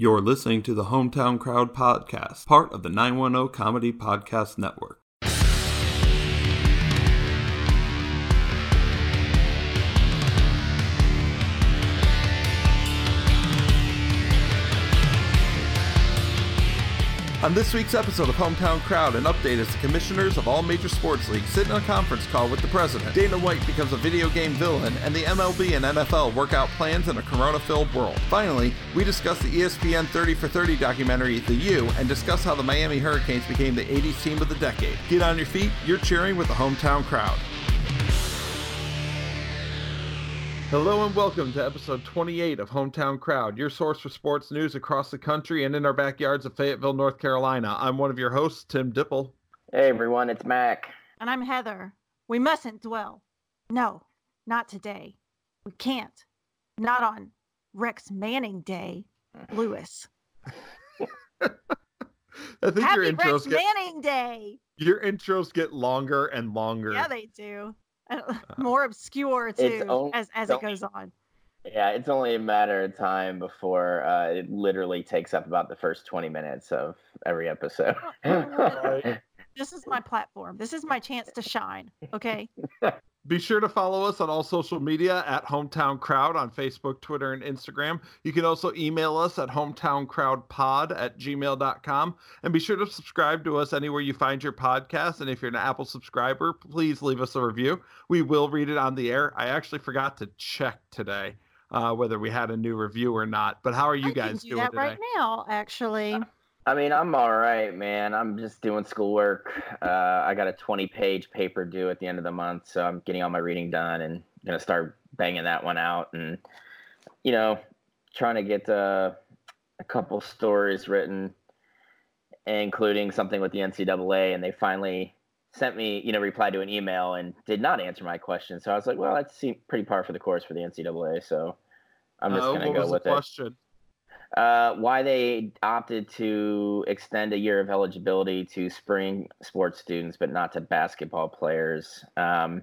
You're listening to the Hometown Crowd Podcast, part of the 910 Comedy Podcast Network. On this week's episode of Hometown Crowd, an update as the commissioners of all major sports leagues sit in a conference call with the president. Dana White becomes a video game villain, and the MLB and NFL work out plans in a corona-filled world. Finally, we discuss the ESPN 30 for 30 documentary The U and discuss how the Miami Hurricanes became the 80s team of the decade. Get on your feet, you're cheering with the Hometown Crowd. Hello and welcome to episode 28 of Hometown Crowd, your source for sports news across the country and in our backyards of Fayetteville, North Carolina. I'm one of your hosts, Tim Dipple. Hey everyone, it's Mac. And I'm Heather. We mustn't dwell. No, not today. We can't. Not on Rex Manning Day, Lewis. I think your Happy intros Rex get Manning Day. your intros get longer and longer. Yeah, they do. More obscure too on- as as it goes on. Yeah, it's only a matter of time before uh, it literally takes up about the first 20 minutes of every episode. This is my platform. This is my chance to shine. Okay. Be sure to follow us on all social media at Hometown Crowd on Facebook, Twitter, and Instagram. You can also email us at hometowncrowdpod at gmail.com. And be sure to subscribe to us anywhere you find your podcast. And if you're an Apple subscriber, please leave us a review. We will read it on the air. I actually forgot to check today uh, whether we had a new review or not. But how are you I can guys do doing that today? right now, actually. I mean, I'm all right, man. I'm just doing schoolwork. Uh, I got a 20 page paper due at the end of the month, so I'm getting all my reading done and going to start banging that one out. And, you know, trying to get uh, a couple stories written, including something with the NCAA. And they finally sent me, you know, replied to an email and did not answer my question. So I was like, well, that seemed pretty par for the course for the NCAA. So I'm just Uh, going to what go with the it question? Uh, why they opted to extend a year of eligibility to spring sports students, but not to basketball players. Um,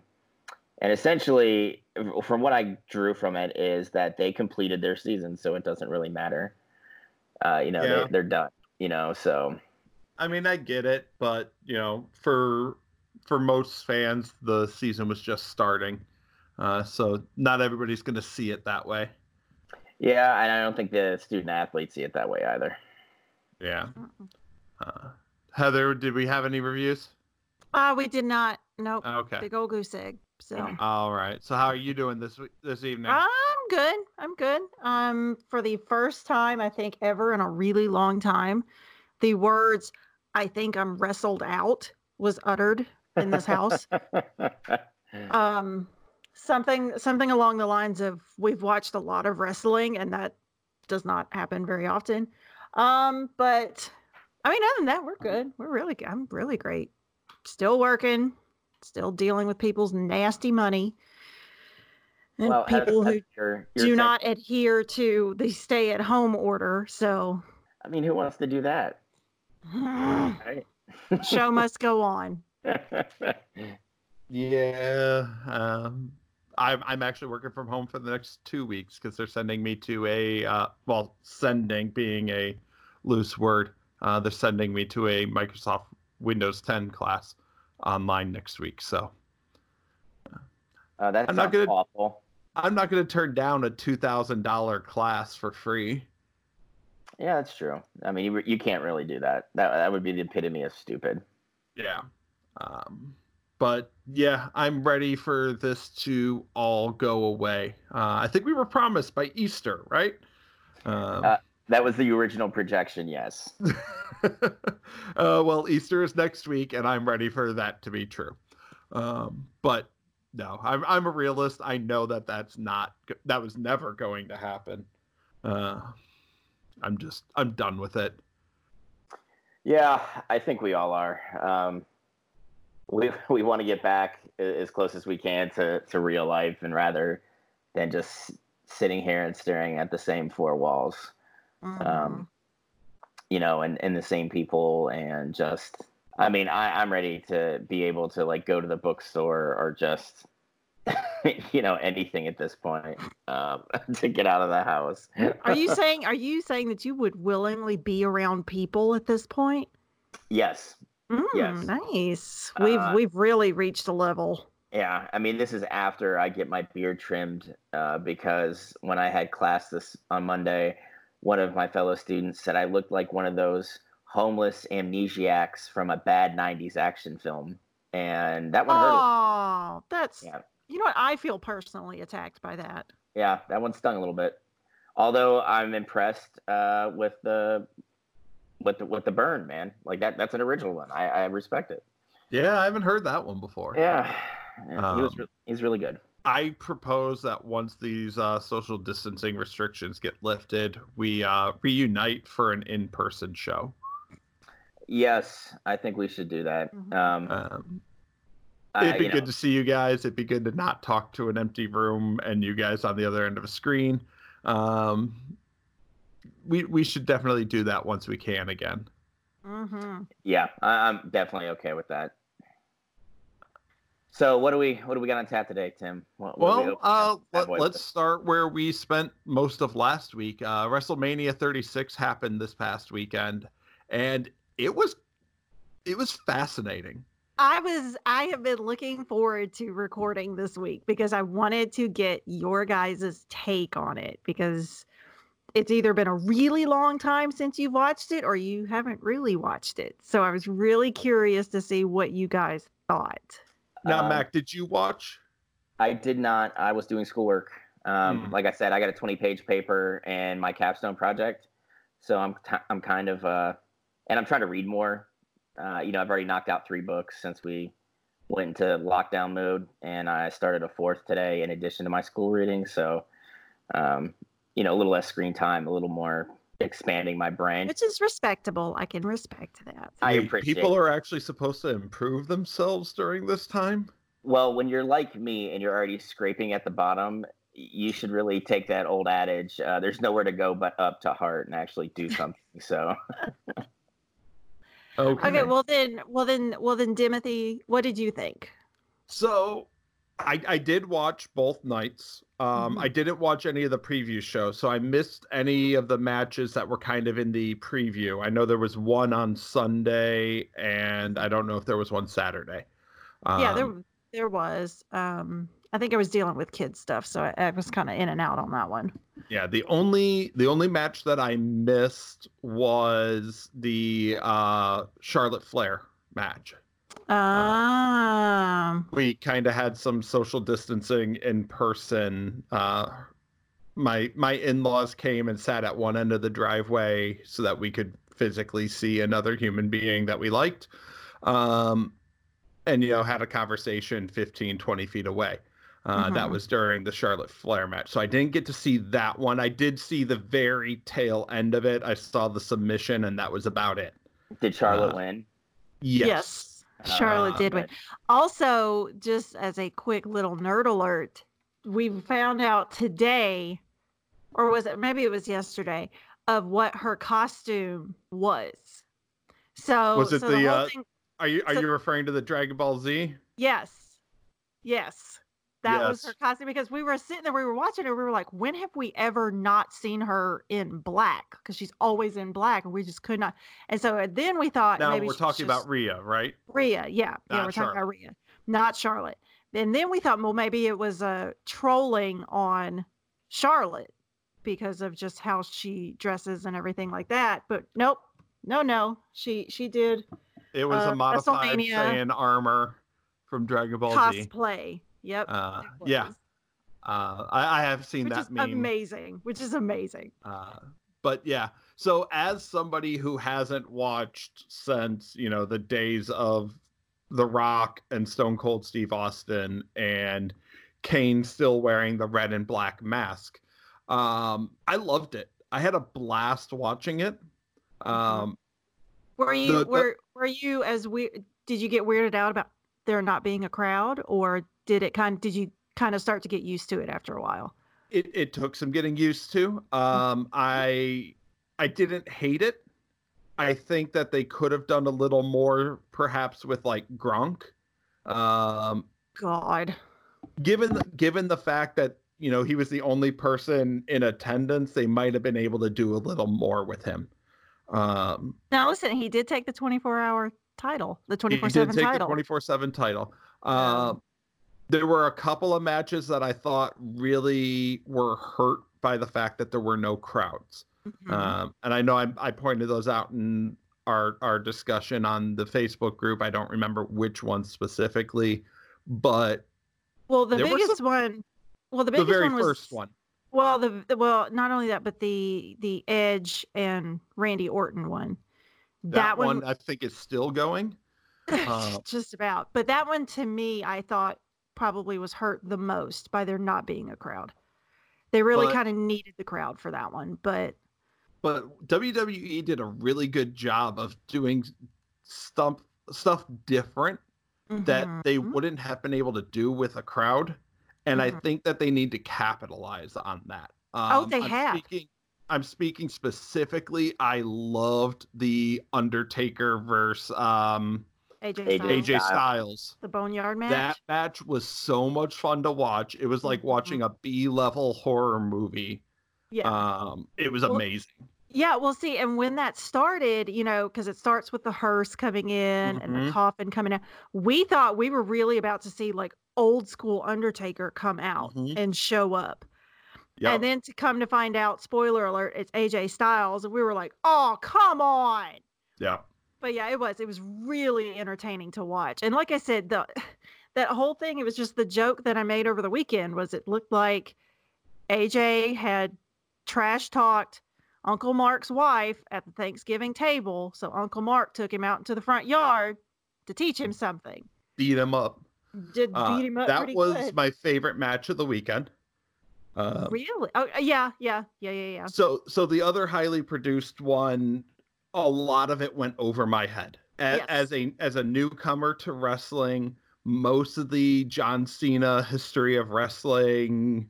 and essentially, from what I drew from it, is that they completed their season, so it doesn't really matter. Uh, you know, Yeah. they, they're done. You know, so I mean, I get it, but you know, for for most fans, the season was just starting, uh, so not everybody's going to see it that way. Yeah, and I don't think the student athletes see it that way either. Yeah. Uh, Heather, did we have any reviews? Uh, we did not. Nope. Okay. Big old goose egg. So All right. So how are you doing this this evening? I'm good. I'm good. Um, for the first time I think ever in a really long time, the words "I think I'm wrestled out" was uttered in this house. um, something something along the lines of "We've watched a lot of wrestling, and that does not happen very often." Um, but I mean, other than that, we're good. We're really good. I'm really great. Still working. Still dealing with people's nasty money. And well, people who you're- you're do saying- not adhere to the stay at home order. So I mean, who wants to do that? Show must go on. Yeah. Um, I'm I'm actually working from home for the next two weeks because they're sending me to a uh, well, sending being a loose word. Uh, they're sending me to a Microsoft Windows 10 class online next week. So Uh, that I'm not gonna- awful. I'm not going to turn down a two thousand dollar class for free. Yeah, that's true. I mean, you, you can't really do that. That that would be the epitome of stupid. Yeah. Um, but yeah, I'm ready for this to all go away. Uh, I think we were promised by Easter, right? Um, Uh, That was the original projection. Yes. uh, well, Easter is next week, and I'm ready for that to be true. Um, but no, I'm I'm a realist. I know that that's not that was never going to happen. Uh, I'm just I'm done with it. Yeah, I think we all are. Um, we we want to get back as close as we can to to real life, and rather than just sitting here and staring at the same four walls. Mhm. Um, you know, and, and the same people and just I mean, I, I'm ready to be able to like go to the bookstore or just you know, anything at this point um, to get out of the house. Are you saying are you saying that you would willingly be around people at this point? yes. Mm, Yes. Nice. We've Uh, we've really reached a level. Yeah, I mean, this is after I get my beard trimmed uh, because when I had class this on Monday, one of my fellow students said I looked like one of those homeless amnesiacs from a bad '90s action film, and that one hurt. Oh, that's Yeah. you know what? I feel personally attacked by that. Yeah, that one stung a little bit. Although I'm impressed uh, with the with the with the burn, man. Like that that's an original one. I, I respect it. Yeah, I haven't heard that one before. Yeah, yeah he was Um, re- he's really good. I propose that once these uh, social distancing restrictions get lifted, we uh, reunite for an in-person show. Yes, I think we should do that. Mhm. Um, Um, it'd be you good know, to see you guys. It'd be good to not talk to an empty room and you guys on the other end of a screen. Um, we we should definitely do that once we can again. Mm-hmm. Yeah, I, I'm definitely okay with that. So what do we what do we got on tap today, Tim? What, what do we Well, uh, let, let's with? start where we spent most of last week. Uh, WrestleMania 36 happened this past weekend, and it was it was fascinating. I was I have been looking forward to recording this week because I wanted to get your guys' take on it because it's either been a really long time since you've watched it or you haven't really watched it. So I was really curious to see what you guys thought. Now, Um, Mac, did you watch? I did not. I was doing schoolwork. Um, Hmm. Like I said, I got a 20 page paper and my capstone project. So I'm t- I'm kind of uh, and I'm trying to read more. Uh, you know, I've already knocked out three books since we went into lockdown mode, and I started a fourth today in addition to my school reading. So, um, you know, a little less screen time, a little more expanding my brain. Which is respectable. I can respect that. I appreciate. people are actually supposed to improve themselves during this time. Well, when you're like me and you're already scraping at the bottom, you should really take that old adage, uh, there's nowhere to go but up to heart and actually do something. So, Okay. Okay, well then well then well then Timothy, what did you think? So I I did watch both nights. Um Mhm. I didn't watch any of the preview shows, so I missed any of the matches that were kind of in the preview. I know there was one on Sunday and I don't know if there was one Saturday. yeah, there Um, there was. Um I think I was dealing with kid stuff, so I, I was kind of in and out on that one. Yeah, the only the only match that I missed was the uh Charlotte Flair match. Um we kind of had some social distancing in person. Uh, my my in-laws came and sat at one end of the driveway so that we could physically see another human being that we liked. Um, and you know had a conversation 15 20 feet away. Uh, that Mhm. was during the charlotte flair match. So i didn't get to see that one. I did see the very tail end of it. I saw the submission and that was about it. Did Charlotte Uh, win? yes, Charlotte Uh, did win. Also, just as a quick little nerd alert, we found out today, or was it maybe it was yesterday, of what her costume was. So Was it so the, whole uh, thing- are you are So- you referring to the dragon ball z yes, yes, that was her costume because we were sitting there, we were watching her, we were like, when have we ever not seen her in black? Because she's always in black, and we just could not. And so uh, then we thought now maybe we're talking just- about Rhea, right Rhea, yeah, yeah, we're talking about Rhea, not Charlotte. And then we thought, well, maybe it was a trolling on Charlotte because of just how she dresses and everything like that. But nope, no, no, she she did It was Uh, a modified Saiyan armor from Dragon Ball Z. Yep. Uh, yeah, uh, I, I have seen which that is meme. amazing. Which is amazing. Uh, but yeah, so as somebody who hasn't watched since you know the days of The Rock and Stone Cold Steve Austin and Kane still wearing the red and black mask, um, I loved it. I had a blast watching it. Um, Were you The- the- were were you as weird? Did you get weirded out about there not being a crowd, or did it kind? of, Did you kind of start to get used to it after a while? it, it took some getting used to. Um, I I didn't hate it. I think that they could have done a little more, perhaps with like Gronk. Um, God. given the, given the fact that you know he was the only person in attendance, they might have been able to do a little more with him. Um, Now listen, he did take the 24 hour title, the he 24 did 7 take the title. twenty four seven title. Um, there were a couple of matches that I thought really were hurt by the fact that there were no crowds. Mhm. Um, and I know I, I pointed those out in our our discussion on the Facebook group. I don't remember which one specifically, but well, the biggest some- one, well, the the biggest very one was first one. Well, the, the well, not only that, but the the Edge and Randy Orton one. That, one, I think is still going. uh, just about. But that one to me, I thought probably was hurt the most by there not being a crowd. They really kind of needed the crowd for that one, but But WWE did a really good job of doing stuff stuff different that they Mhm. wouldn't have been able to do with a crowd. And I Mhm. think that they need to capitalize on that. Oh, Um, they I'm have. Speaking, I'm speaking specifically. I loved the Undertaker versus um, AJ, AJ Styles, AJ Styles. Styles. the Boneyard match. That match was so much fun to watch. It was like Mhm. watching a B level horror movie. yeah. Um, it was Well, amazing. Yeah, well, see, and when that started, you know, because it starts with the hearse coming in and the Mhm. coffin coming out, we thought we were really about to see like old school Undertaker come out Mhm. and show up. Yep. And then to come to find out, spoiler alert, it's AJ Styles. And we were like, oh, come on. yeah. But yeah, it was. It was really entertaining to watch. And like I said, the that whole thing, it was just the joke that I made over the weekend was it looked like AJ had trash talked Uncle Mark's wife at the Thanksgiving table. So Uncle Mark took him out into the front yard to teach him something. Beat him up. Did Uh, beat him up that was good. my favorite match of the weekend. Um, really? Oh, yeah, yeah, yeah, yeah, yeah. so so the other highly produced one, a lot of it went over my head. A- Yes. As a as a newcomer to wrestling, most of the John Cena history of wrestling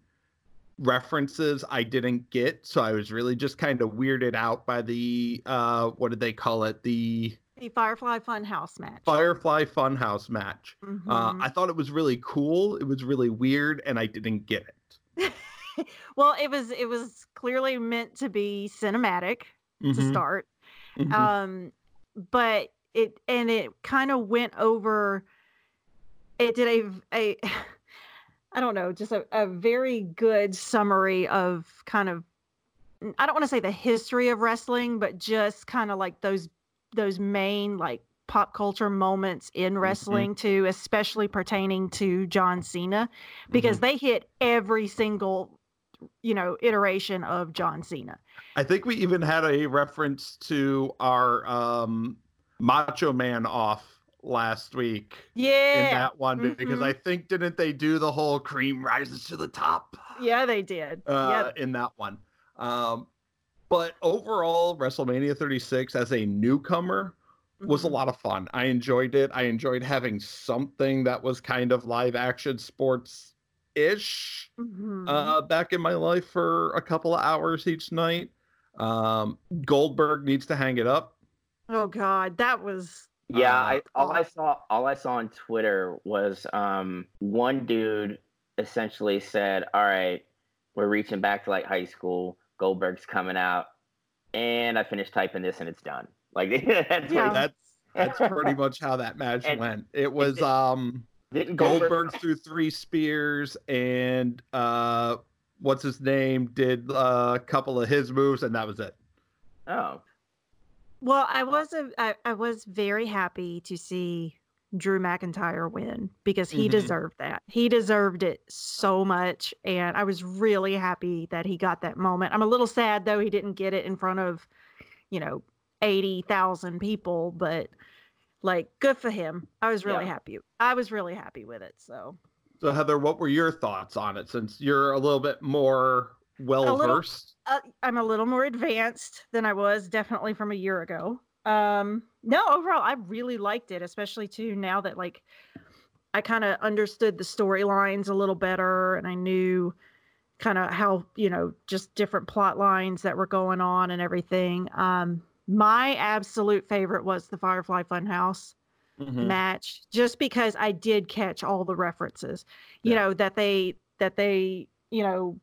references I didn't get, so I was really just kind of weirded out by the uh what did they call it? The The Firefly Funhouse match. Firefly Funhouse match. Uh, Mhm. I thought it was really cool. It was really weird, and I didn't get it. well, it was it was clearly meant to be cinematic to Mhm, start. Mhm. Um, but it and it kind of went over. It did a a I don't know, just a, a very good summary of kind of I don't want to say the history of wrestling, but just kind of like those those main like pop culture moments in wrestling too, especially pertaining to John Cena, because they hit every single you know iteration of John Cena. I think we even had a reference to our um, Macho Man off last week Yeah. in that one because mhm. I think didn't they do the whole cream rises to the top Yeah, they did. uh, yeah. in that one. Um, but overall, WrestleMania 36 as a newcomer was a Mhm. lot of fun. I enjoyed it. I enjoyed having something that was kind of live action sports ish Mhm. uh, back in my life for a couple of hours each night. Um, Goldberg needs to hang it up. oh God, that was Yeah, Uh, I all I oh. saw all I saw on Twitter was um one dude essentially said, "All right, we're reaching back to like high school. Goldberg's coming out." And I finished typing this and it's done. Like that's Yeah. That's that's pretty much how that match And went. It was did- um didn't Goldberg, Goldberg threw three spears and uh what's his name did uh, a couple of his moves and that was it. Oh, well. I was a, I, I was very happy to see Drew McIntyre win because he Mhm. deserved that. He deserved it so much, and I was really happy that he got that moment. I'm a little sad though he didn't get it in front of, you know, eighty thousand people, but like good for him. I was really Yeah. happy. I was really happy with it. So. So Heather, what were your thoughts on it since you're a little bit more well versed? uh, I'm a little more advanced than I was definitely from a year ago. Um, no, overall, I really liked it, especially too now that like I kind of understood the storylines a little better and I knew kind of how, you know, just different plot lines that were going on and everything. Um, my absolute favorite was the Firefly Funhouse. mm-hmm. match just because I did catch all the references. You yeah. know that they that they you know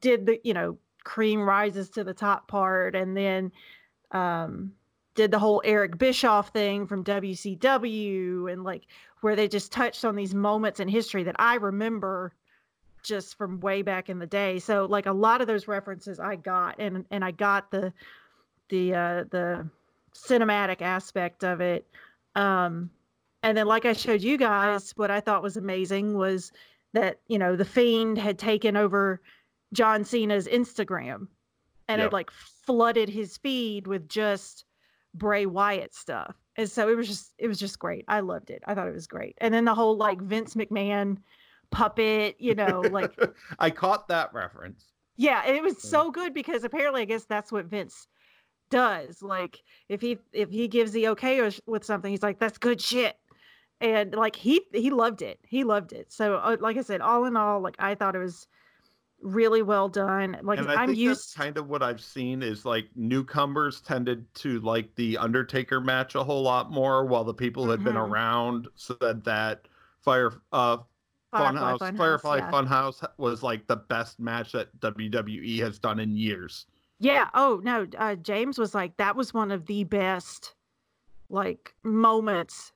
did the you know cream rises to the top part and then um did the whole Eric Bischoff thing from WCW and like where they just touched on these moments in history that I remember just from way back in the day. So like a lot of those references I got and and I got the the uh the cinematic aspect of it. Um and then like I showed you guys what I thought was amazing was that, you know, the fiend had taken over John Cena's Instagram and yep. had like flooded his feed with just Bray Wyatt stuff. And so it was just it was just great. I loved it. I thought it was great. And then the whole like Vince McMahon puppet, you know, like I caught that reference. Yeah, it was so good because apparently I guess that's what Vince does. Like if he if he gives the okay with something, he's like that's good shit. And like he he loved it. He loved it. So uh, like I said, all in all, like I thought it was really well done. Like and I am used kind of what I've seen is like newcomers tended to like the Undertaker match a whole lot more, while the people who had mm-hmm. been around said that Fire uh Funhouse Fun Firefly yeah. Funhouse was like the best match that WWE has done in years. Yeah. Oh no, uh, James was like that was one of the best like moments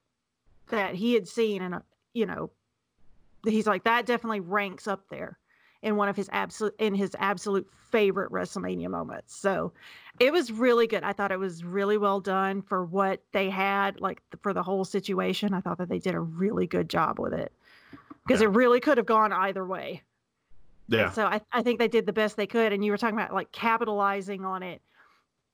that he had seen, and you know, he's like that definitely ranks up there in one of his absolute in his absolute favorite WrestleMania moments. So it was really good. I thought it was really well done for what they had, like for the whole situation. I thought that they did a really good job with it because yeah. it really could have gone either way. Yeah. So I, I think they did the best they could. And you were talking about like capitalizing on it.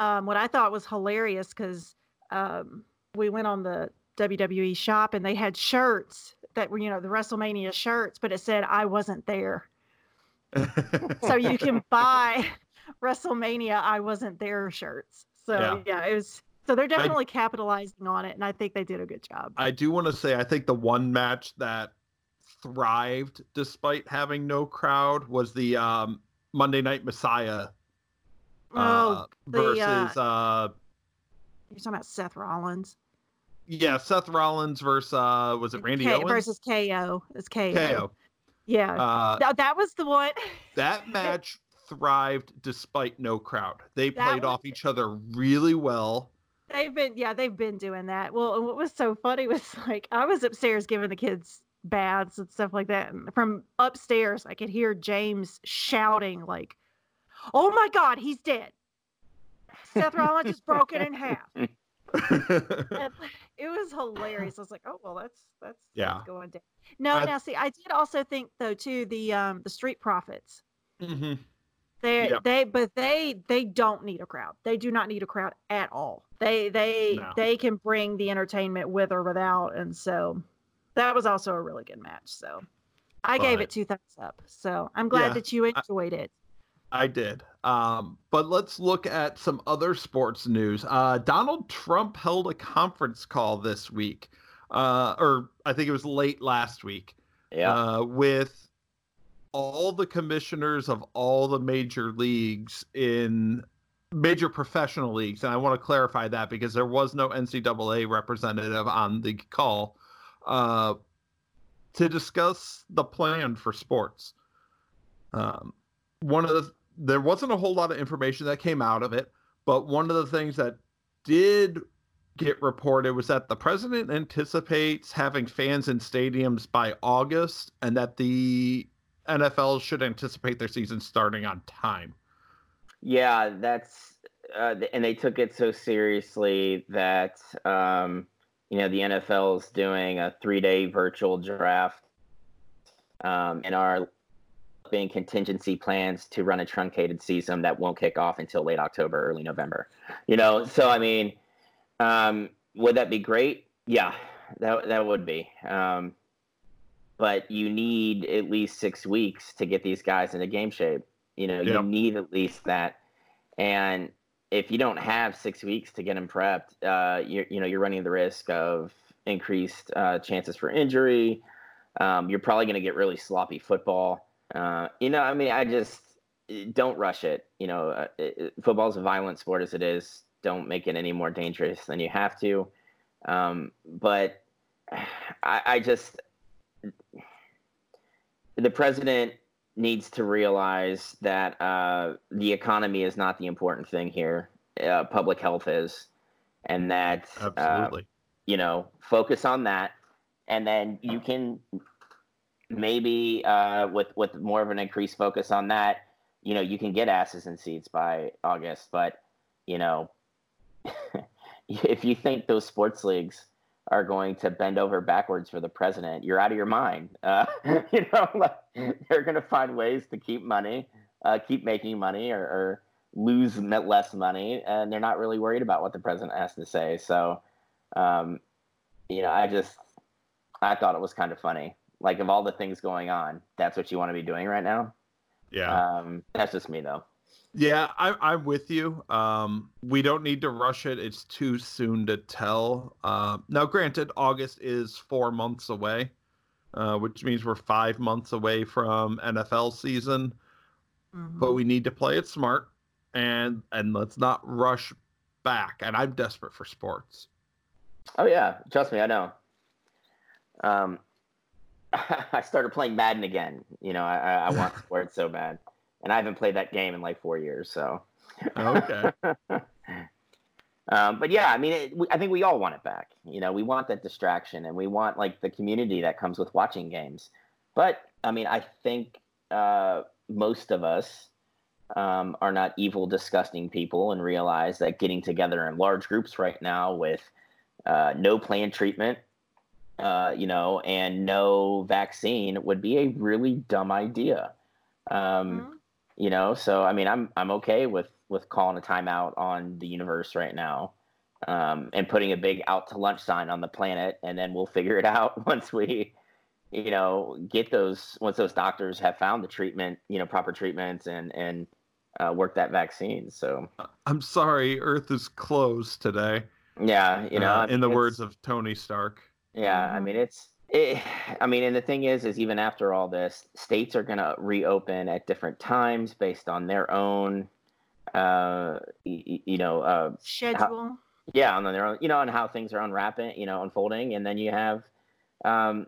Um, what I thought was hilarious because um, we went on the WWE shop and they had shirts that were, you know, the WrestleMania shirts, but it said I wasn't there so you can buy WrestleMania I wasn't there shirts. So yeah, yeah it was so they're definitely I, capitalizing on it and I think they did a good job. I do want to say I think the one match that thrived despite having no crowd was the um, Monday Night Messiah uh, oh, the, versus uh, uh, you're talking about Seth Rollins. Yeah, Seth Rollins versus uh was it Randy K- Owens versus KO. It's KO. KO. Yeah. Uh, Th- that was the one. that match thrived despite no crowd. They that played was, off each other really well. They've been, yeah, they've been doing that. Well, what was so funny was like I was upstairs giving the kids baths and stuff like that. And from upstairs, I could hear James shouting, like, "Oh my God, he's dead! Seth Rollins is broken in half." it was hilarious. I was like, "Oh well, that's that's yeah that's going down." No, I, now see, I did also think though too the um the Street Profits. Mm-hmm. They yep. they but they they don't need a crowd. They do not need a crowd at all. They they no. they can bring the entertainment with or without, and so that was also a really good match. So I but, gave it two thumbs up. So I'm glad yeah, that you enjoyed I, it. I did. Um, but let's look at some other sports news. Uh, Donald Trump held a conference call this week uh, or I think it was late last week. Yeah. Uh, with all the commissioners of all the major leagues in major professional leagues, and I want to clarify that because there was no NCAA representative on the call uh, to discuss the plan for sports. Um, one of the there wasn't a whole lot of information that came out of it, but one of the things that did get reported was that the president anticipates having fans in stadiums by August and that the NFL should anticipate their season starting on time. Yeah, that's uh, and they took it so seriously that um, you know the NFL is doing a three-day virtual draft um, and are being contingency plans to run a truncated season that won't kick off until late October, early November. You know, so I mean, um, would that be great? Yeah, that that would be. Um, but you need at least six weeks to get these guys into game shape. You know, you need at least that. And if you don't have six weeks to get them prepped, uh, you're you know you're running the risk of increased uh, chances for injury. Um, you're probably going to get really sloppy football. Uh, you know, I mean, I just don't rush it. You know, uh, it, football's a violent sport as it is don't make it any more dangerous than you have to. Um, but I, I just the president needs to realize that uh, the economy is not the important thing here. Uh, public health is, and that uh, you know focus on that, and then you can maybe uh, with with more of an increased focus on that, you know, you can get asses and seats by August. But you know, if you think those sports leagues are going to bend over backwards for the president, you're out of your mind. Uh, you know, like, they're going to find ways to keep money, uh, keep making money, or, or lose less money, and they're not really worried about what the president has to say. So, um, you know, I just I thought it was kind of funny. Like of all the things going on, that's what you want to be doing right now. Yeah. Um, that's just me though. Yeah, I, I'm with you. Um, we don't need to rush it. It's too soon to tell. Uh, now, granted, August is four months away, uh, which means we're five months away from NFL season. Mhm. But we need to play it smart, and and let's not rush back. And I'm desperate for sports. Oh yeah, trust me, I know. Um, I started playing Madden again. You know, I, I I want sports so bad, and I haven't played that game in like four years. So. Okay. um, but yeah, I mean, it, we, I think we all want it back. You know, we want that distraction, and we want like the community that comes with watching games. But I mean, I think uh, most of us um, are not evil, disgusting people, and realize that getting together in large groups right now with uh, no planned treatment, uh, you know, and no vaccine would be a really dumb idea. Um, Mhm. You know so i mean i'm i'm okay with with calling a timeout on the universe right now um, and putting a big out to lunch sign on the planet and then we'll figure it out once we you know get those once those doctors have found the treatment you know proper treatments and and uh, work that vaccine so I'm sorry, Earth is closed today. yeah you know uh, in the words of Tony Stark. Yeah, I mean it's it, I mean and the thing is is even after all this, states are going to reopen at different times based on their own uh y- y- you know uh Schedule. yeah, on their own you know on how things are unwrapping, you know, unfolding and then you have um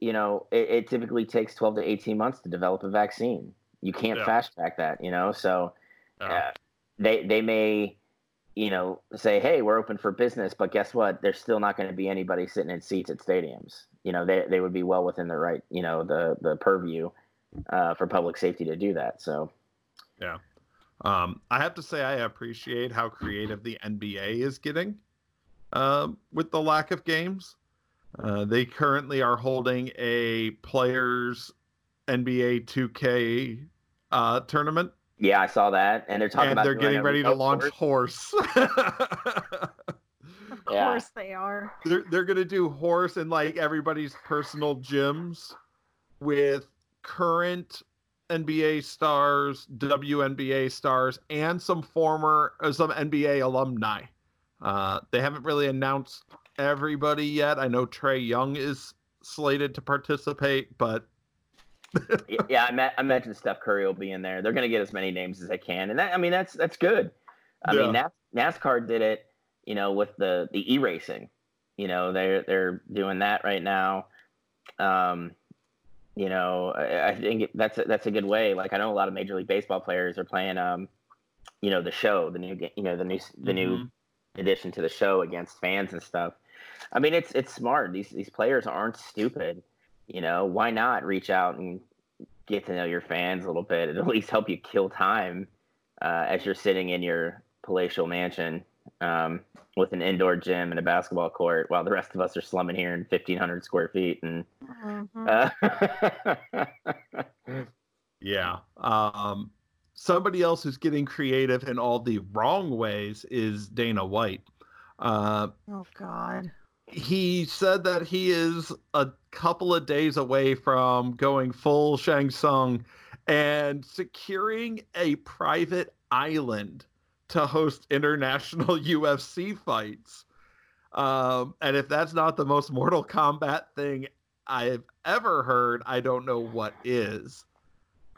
you know, it, it typically takes 12 to 18 months to develop a vaccine. You can't Yeah. fast track that, you know. So uh, they they may you know say hey we're open for business but guess what? There's still not going to be anybody sitting in seats at stadiums. You know they, they would be well within the right you know the the purview uh, for public safety to do that so. Yeah, Um, I have to say, I appreciate how creative the NBA is getting um, with the lack of games. Uh, they currently are holding a players NBA 2K uh, tournament, yeah i saw that and they're talking and about they're getting ready to launch course. horse. Of Yeah. course they are. they're they're gonna do horse in like everybody's personal gyms with current NBA stars, WNBA stars, and some former uh, some NBA alumni. Uh, they haven't really announced everybody yet. I know Trae Young is slated to participate, but Y- yeah i met i mentioned steph curry will be in there they're going to get as many names as they can and that i mean that's that's good i mean NAS, nascar did it you know with the the e-racing you know they're they're doing that right now um you know i, I think that's a, that's a good way like i know a lot of major league baseball players are playing um you know the show the new you know the new the new Mhm. addition to the show against fans and stuff. I mean, it's it's smart. These these players aren't stupid. You know, why not reach out and get to know your fans a little bit? It'll at least help you kill time uh, as you're sitting in your palatial mansion um, with an indoor gym and a basketball court, while the rest of us are slumming here in 1,500 square feet. And Mhm. uh, yeah. Um, somebody else who's getting creative in all the wrong ways is Dana White. Uh, Oh God. he said that he is a couple of days away from going full Shang Tsung and securing a private island to host international UFC fights. Um, and if that's not the most Mortal Kombat thing I've ever heard, I don't know what is.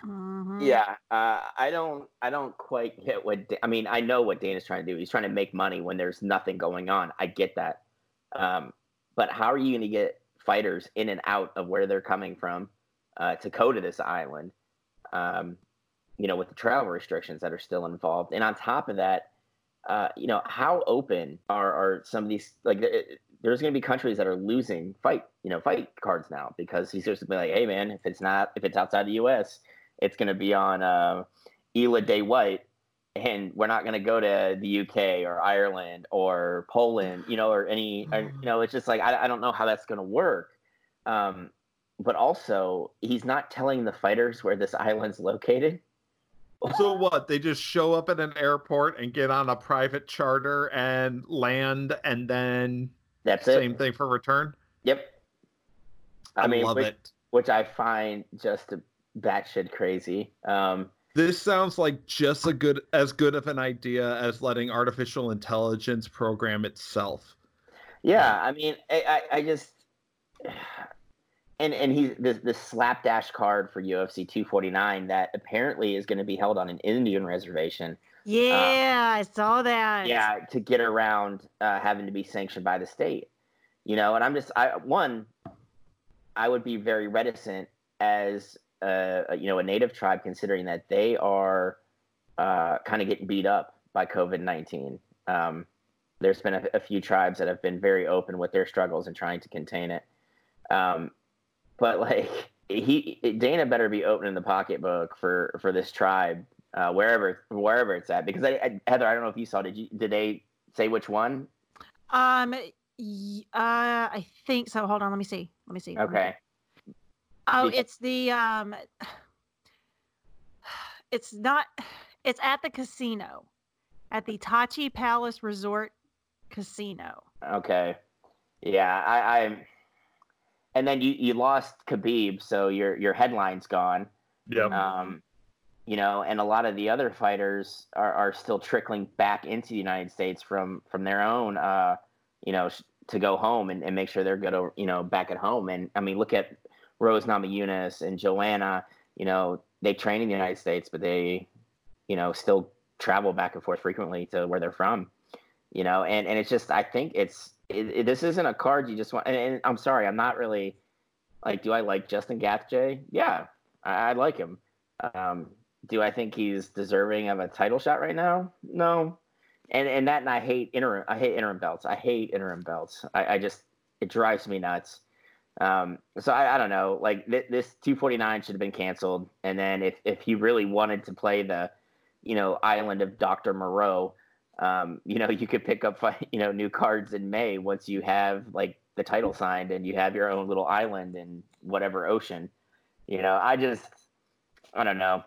Mhm. Yeah, uh, I don't, I don't quite get what. Da- I mean, I know what Dana's trying to do. He's trying to make money when there's nothing going on. I get that, um, but how are you going to get fighters in and out of where they're coming from uh, to go to this island? Um, you know, with the travel restrictions that are still involved, and on top of that, uh, you know, how open are, are some of these like? There's going to be countries that are losing fight, you know, fight cards now because he's just be like, hey man, if it's not, if it's outside the U.S., it's going to be on uh, Ila Day White, and we're not going to go to the UK or Ireland or Poland, you know, or any, or, you know, it's just like I, I don't know how that's going to work. Um, but also, he's not telling the fighters where this island's located. so what? They just show up at an airport and get on a private charter and land, and then that's same it. Same thing for return. Yep. I, I mean, love which, it. which I find just batshit crazy. Um, This sounds like just a good as good of an idea as letting artificial intelligence program itself. yeah, I mean, I, I, I just and and he's this this slapdash card for UFC 249 that apparently is going to be held on an Indian reservation. Yeah, I saw that. Yeah, to get around uh, having to be sanctioned by the state. You know, and I'm just I one, I would be very reticent as uh, you know a native tribe, considering that they are uh, kind of getting beat up by COVID nineteen. Um, there's been a, a, few tribes that have been very open with their struggles and trying to contain it. Um, but like he, Dana better be opening the pocketbook for for this tribe uh, wherever wherever it's at. Because I, I, Heather, I don't know if you saw. Did you did they say which one? Um. Uh, I think so. Hold on. Let me see. Let me see. Okay. Oh, Because- it's the um it's not it's at the casino. At the Tachi Palace Resort Casino. Okay. Yeah, I, I and then you, you lost Khabib, so your your headline's gone. Yep. Um, you know, and a lot of the other fighters are, are still trickling back into the United States from from their own, uh, you know, sh- to go home and, and make sure they're good, o- you know, back at home. And I mean, look at Rose Namajunas and Joanna. You know, they train in the United States, but they, you know, still travel back and forth frequently to where they're from. You know, and and it's just I think it's it, it- this isn't a card you just want. And, and I'm sorry, I'm not really like. Do I like Justin Gaethje? Yeah, I, I like him. Um, do I think he's deserving of a title shot right now? No. And and that and I hate interim. I hate interim belts. I hate interim belts. I, I just it drives me nuts. Um, so I, I don't know. Like th- this 249 should have been canceled. And then if if he really wanted to play the, you know, island of Doctor Moreau, um, you know, you could pick up you know new cards in May once you have like the title signed and you have your own little island in whatever ocean. You know, I just I don't know.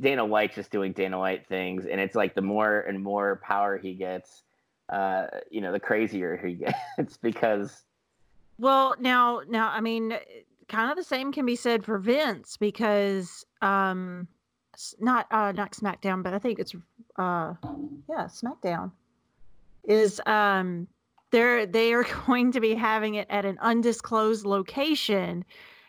Dana White's just doing Dana White things, and it's like the more and more power he gets, uh, you know, the crazier he gets because Well, now, now, I mean, kind of the same can be said for Vince because, um, not uh, not SmackDown, but I think it's uh, yeah, SmackDown is um, they're they are going to be having it at an undisclosed location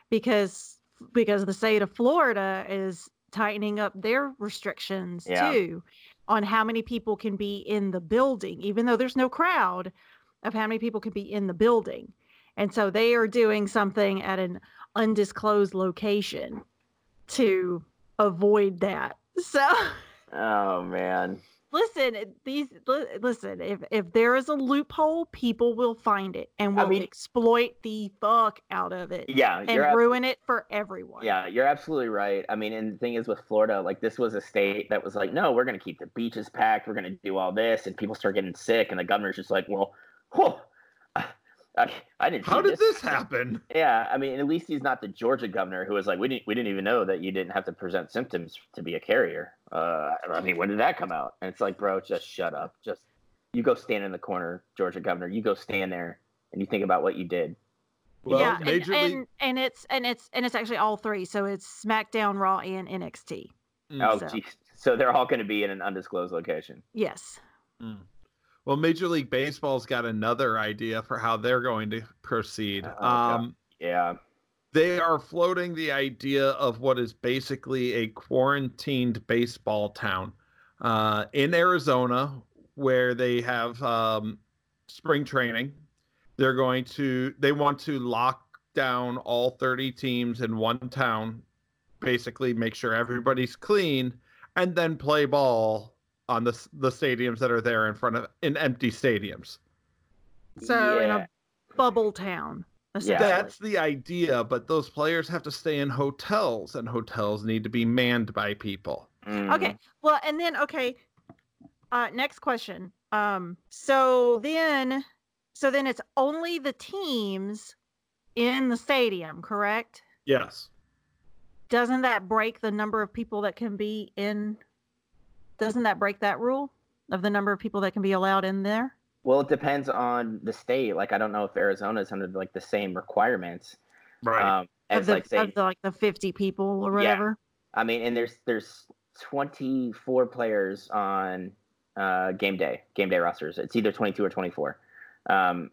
because because the state of Florida is tightening up their restrictions Yeah. too on how many people can be in the building, even though there's no crowd of how many people can be in the building. And so they are doing something at an undisclosed location to avoid that. So oh man, listen, these li- listen, if if there is a loophole, people will find it and I will mean- exploit the fuck out of it yeah, and ab- ruin it for everyone. yeah, you're absolutely right. I mean, and the thing is with Florida, like this was a state that was like, no, we're going to keep the beaches packed, we're going to do all this, and people start getting sick, and the governor's just like, well, whew, I, I didn't. How see did this happen? Yeah, I mean, at least he's not the Georgia governor who was like, we didn't, we didn't even know that you didn't have to present symptoms to be a carrier. Uh, I mean, when did that come out? And it's like, bro, just shut up. Just you go stand in the corner, Georgia governor. You go stand there and you think about what you did. Well, yeah, and, and and it's and it's and it's actually all three. So it's SmackDown, Raw, and NXT. Mm. Oh, So- geez. So they're all going to be in an undisclosed location. Yes. Mm. Well, Major League Baseball's got another idea for how they're going to proceed. God. um, Yeah. they are floating the idea of what is basically a quarantined baseball town uh, in Arizona, where they have um, spring training, They're going to they want to lock down all 30 teams in one town, basically make sure everybody's clean, and then play ball on the the stadiums that are there in front of in empty stadiums. So in a bubble town. Yeah. That's the idea, but those players have to stay in hotels, and hotels need to be manned by people. Mm. Okay. Well, and then okay. Uh, next question. Um, so then, so then it's only the teams in the stadium, correct? Yes. Doesn't that break the number of people that can be in? Doesn't that break that rule of the number of people that can be allowed in there? Well, it depends on the state. Like, I don't know if Arizona is under like the same requirements um, Of as the, like say, of the, like the fifty people or whatever. I mean, and there's there's 24 players on uh, game day game day rosters. It's either 22 or 24. Um,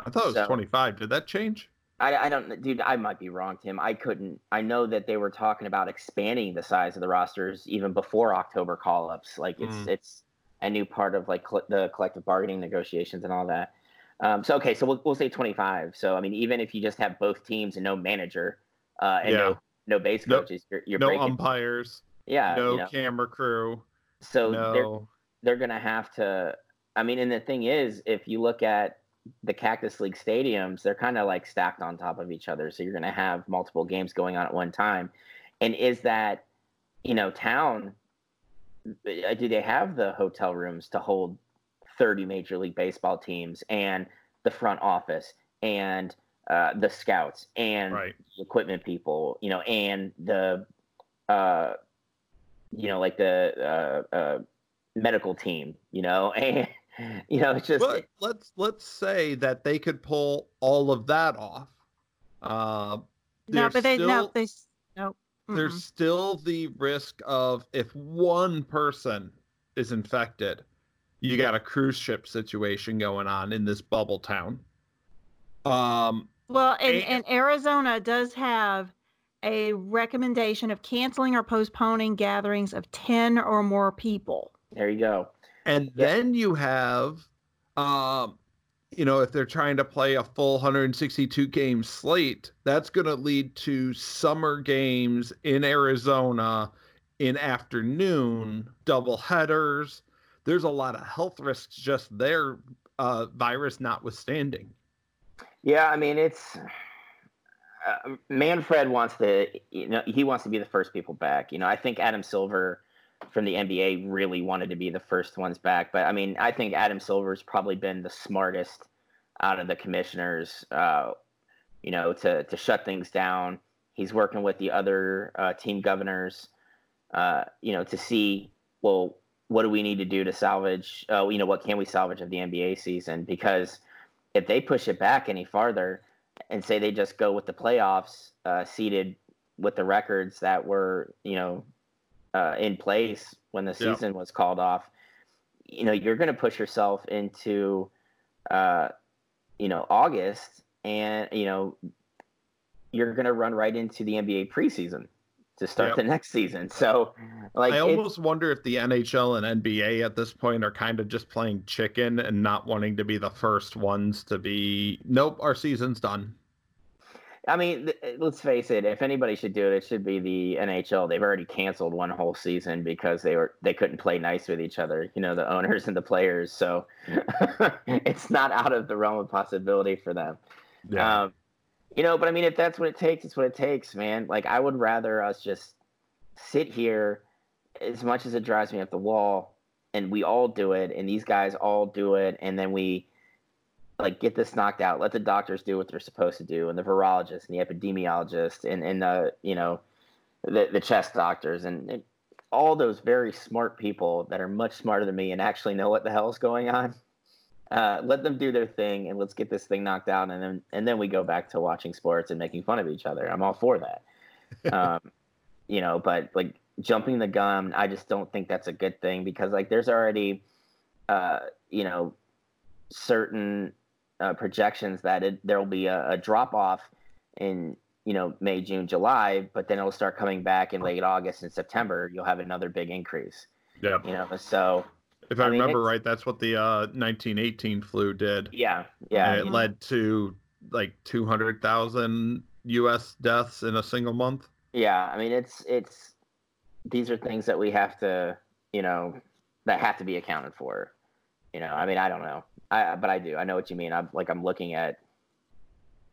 I thought it was So- 25. Did that change? I, I don't, dude. I might be wrong, Tim. I couldn't. I know that they were talking about expanding the size of the rosters even before October call-ups. Like it's Mm. it's a new part of like cl- the collective bargaining negotiations and all that. Um, so okay, so we'll we'll say 25. So I mean, even if you just have both teams and no manager uh, and Yeah. no no base No- coaches, you're, you're no breaking. umpires, yeah, no you know. camera crew, So they're they're gonna have to. I mean, and the thing is, if you look at the Cactus League stadiums, they're kind of like stacked on top of each other. So you're gonna have multiple games going on at one time. And is that, you know, town? uh, Do they have the hotel rooms to hold 30 Major League Baseball teams and the front office and uh, the scouts and Right. the equipment people, you know, and the, uh, you know, like the uh, uh, medical team, you know, and you know, it's just But let's let's say that they could pull all of that off. Uh, No, there's but they no still- they no. there's mm-mm. still the risk of if one person is infected, you got a cruise ship situation going on in this bubble town. Um, Well, and, And- and Arizona does have a recommendation of canceling or postponing gatherings of 10 or more people. there you go. And Yeah. then you have, um, you know, if they're trying to play a full 162 game slate, that's going to lead to summer games in Arizona in afternoon double headers. There's a lot of health risks just there, uh, virus notwithstanding. Yeah, I mean, it's uh, Manfred wants to, you know, he wants to be the first people back. You know, I think Adam Silver from the NBA really wanted to be the first ones back, but I mean, I think Adam Silver's probably been the smartest out of the commissioners. Uh, you know, to to shut things down. He's working with the other uh, team governors. Uh, you know, to see well, what do we need to do to salvage? Uh, you know, what can we salvage of the NBA season? Because if they push it back any farther and say they just go with the playoffs uh, seeded with the records that were you know uh, in place when the Yeah. season was called off you know you're going to push yourself into uh, you know august and you know you're going to run right into the nba preseason to start Yep. the next season so like I almost wonder if the NHL and NBA at this point are kind of just playing chicken and not wanting to be the first ones to be, nope, our season's done. I mean, th- let's face it. If anybody should do it, it should be the NHL. They've already canceled one whole season because they were they couldn't play nice with each other. You know, the owners and the players. So it's not out of the realm of possibility for them. Um, you know, but I mean, if that's what it takes, it's what it takes, man. Like, I would rather us just sit here, as much as it drives me up the wall, and we all do it, and these guys all do it, and then we like get this knocked out. Let the doctors do what they're supposed to do, and the virologists and the epidemiologists and and the you know the the chest doctors and, and all those very smart people that are much smarter than me and actually know what the hell's going on. Uh, let them do their thing, and let's get this thing knocked out, and then and then we go back to watching sports and making fun of each other. I'm all for that. um, you know, but like jumping the gun, I just don't think that's a good thing because like there's already, uh, you know, certain uh, projections that it, there will be a, a drop off in you know May, June, July, but then it'll start coming back in late August and September. You'll have another big increase. Yeah. You know, so If I, I mean, remember right, that's what the uh, 1918 flu did. Yeah, yeah, And it Mhm. led to like 200,000 U.S. deaths in a single month. yeah. I mean, it's it's these are things that we have to, you know, that have to be accounted for. You know, I mean, I don't know, I but I do. I know what you mean. I'm like I'm looking at,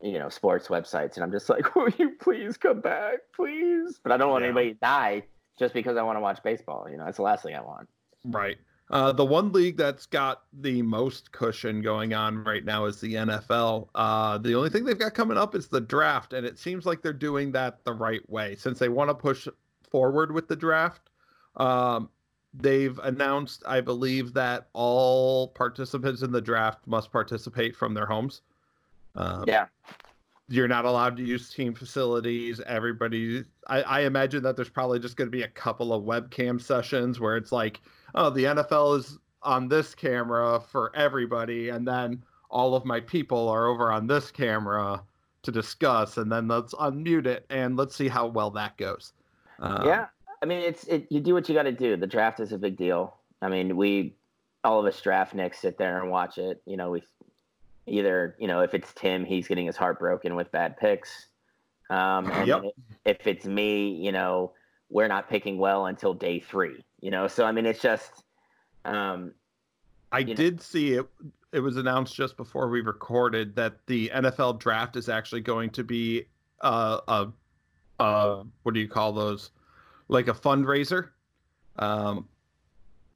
you know, sports websites, and I'm just like, will you please come back, please? But I don't want Yeah. anybody to die just because I want to watch baseball. You know, that's the last thing I want. Right. Uh, the one league that's got the most cushion going on right now is the NFL. Uh, the only thing they've got coming up is the draft, and it seems like they're doing that the right way since they want to push forward with the draft. Um, they've announced, I believe, that all participants in the draft must participate from their homes. Um, Yeah, you're not allowed to use team facilities. Everybody, I, I imagine that there's probably just going to be a couple of webcam sessions where it's like, oh, the NFL is on this camera for everybody, and then all of my people are over on this camera to discuss, and then let's unmute it and let's see how well that goes. Um, yeah. I mean, it's it. You do what you got to do. The draft is a big deal. I mean, we all of us draft nicks sit there and watch it. You know, we either you know if it's Tim, he's getting his heart broken with bad picks. Um, and Yep. if it's me, you know, we're not picking well until day three. You know, so I mean, it's just. Um, I you know. did see it. It was announced just before we recorded that the NFL draft is actually going to be uh, a, a what do you call those? Like a fundraiser. Um,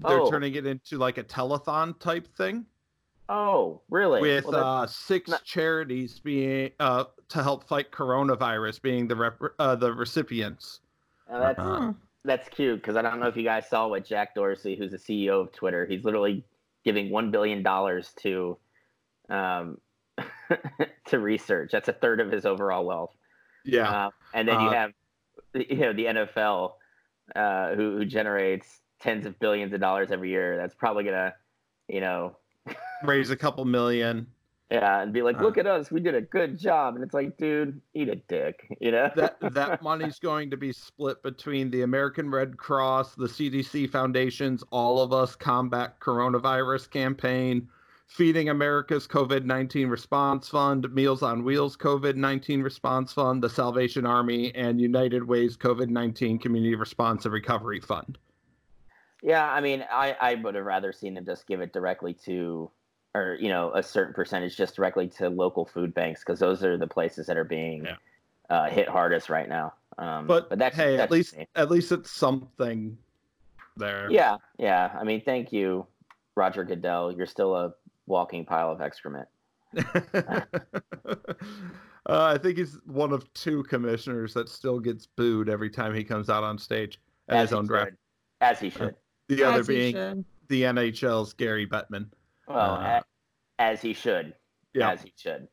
they're Oh. turning it into like a telethon type thing oh, really? with Well, uh, six not- charities being uh, to help fight coronavirus being the rep- uh, the recipients. that's uh, Hmm. that's cute because I don't know if you guys saw what Jack Dorsey, who's the CEO of Twitter, he's literally giving one billion dollars to um, to research. That's a third of his overall wealth. Yeah, Uh, and then you Uh, have you know the NFL, uh, who who generates tens of billions of dollars every year. That's probably gonna, you know, raise a couple million. yeah, and be like, Uh. look at us, we did a good job. And it's like, dude, eat a dick, you know. that that money's going to be split between the American Red Cross, the CDC foundations, all of us combat coronavirus campaign, Feeding America's COVID-19 Response Fund, Meals on Wheels COVID-19 Response Fund, the Salvation Army, and United Way's COVID-19 Community Response and Recovery Fund. Yeah, I mean, I, I would have rather seen them just give it directly to, or you know, a certain percentage just directly to local food banks because those are the places that are being Yeah. uh, hit hardest right now. Um, But, that's hey, that's at least me. at least it's something there. yeah, yeah. I mean, thank you, Roger Goodell. You're still a walking pile of excrement. uh, I think he's one of two commissioners that still gets booed every time he comes out on stage at As his he own draft. should. As he should. The other As he being should. the NHL's Gary Bettman. Well, Uh, a- as he should. Yeah. As he should.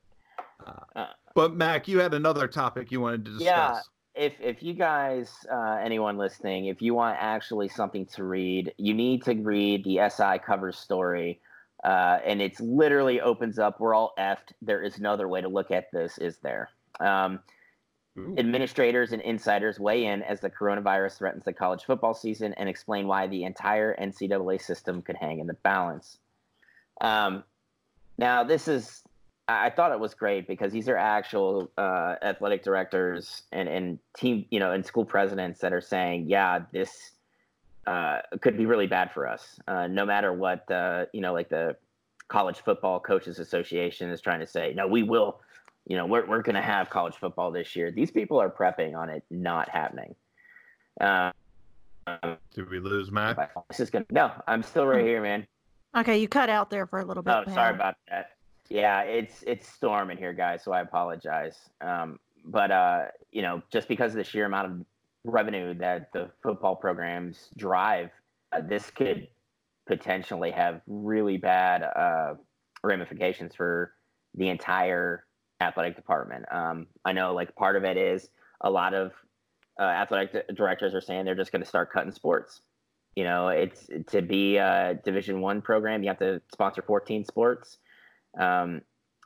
But Mac, you had another topic you wanted to discuss. Yeah. if if you guys uh, anyone listening if you want actually something to read you need to read the si cover story uh, and it's literally opens up. We're all effed. There is no other way to look at this is there? Um, administrators and insiders weigh in as the coronavirus threatens the college football season and explain why the entire ncaa system could hang in the balance. Um, now this is I thought it was great because these are actual uh, athletic directors and, and team, you know, and school presidents that are saying, yeah, this uh, could be really bad for us. Uh, no matter what, uh, you know, like the College Football Coaches Association is trying to say, no, we will, you know, we're, we're going to have college football this year. These people are prepping on it not happening. Uh, um, Did we lose Mac? this is going to, no, I'm still right here, man. Okay, you cut out there for a little bit. Oh, sorry about that. Yeah, it's it's storming here, guys. So I apologize. Um, but uh, you know, just because of the sheer amount of revenue that the football programs drive, uh, this could potentially have really bad uh, ramifications for the entire athletic department. Um, I know, like part of it is a lot of uh, athletic di- directors are saying they're just going to start cutting sports. You know, it's to be a Division One program, you have to sponsor 14 sports. Um,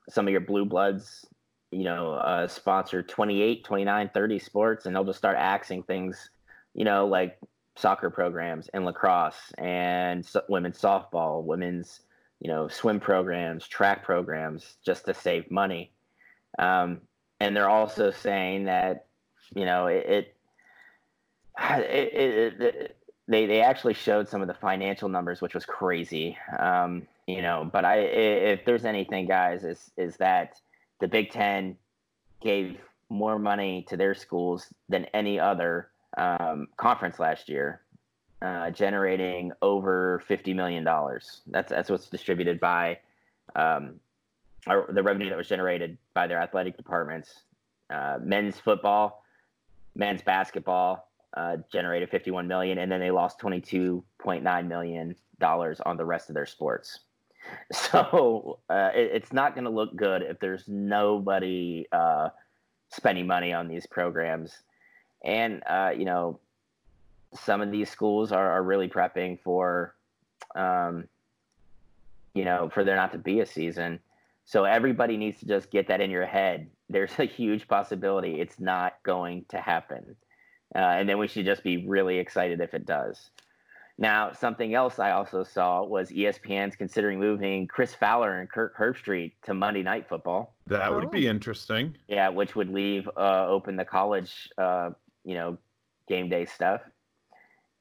some of your blue bloods, you know, uh, sponsor 28, 29, 30 sports, and they'll just start axing things, you know, like soccer programs and lacrosse and so- women's softball, women's you know swim programs, track programs, just to save money. Um, and they're also saying that you know it, it, it, it they they actually showed some of the financial numbers, which was crazy. Um, you know, but I if there's anything, guys, is is that the Big Ten gave more money to their schools than any other um, conference last year, uh, generating over fifty million dollars. That's that's what's distributed by um, our, the revenue that was generated by their athletic departments. Uh, men's football, men's basketball, uh, generated 51 million, and then they lost 22.9 million dollars on the rest of their sports. So uh, it, it's not going to look good if there's nobody uh, spending money on these programs, and uh, you know some of these schools are, are really prepping for, um, you know, for there not to be a season. So everybody needs to just get that in your head. There's a huge possibility it's not going to happen. Uh, and then we should just be really excited if it does. Now, something else I also saw was ESPN's considering moving Chris Fowler and Kirk Herbstreit to Monday Night Football. That would be interesting. Yeah, which would leave uh, open the college, uh, you know, game day stuff.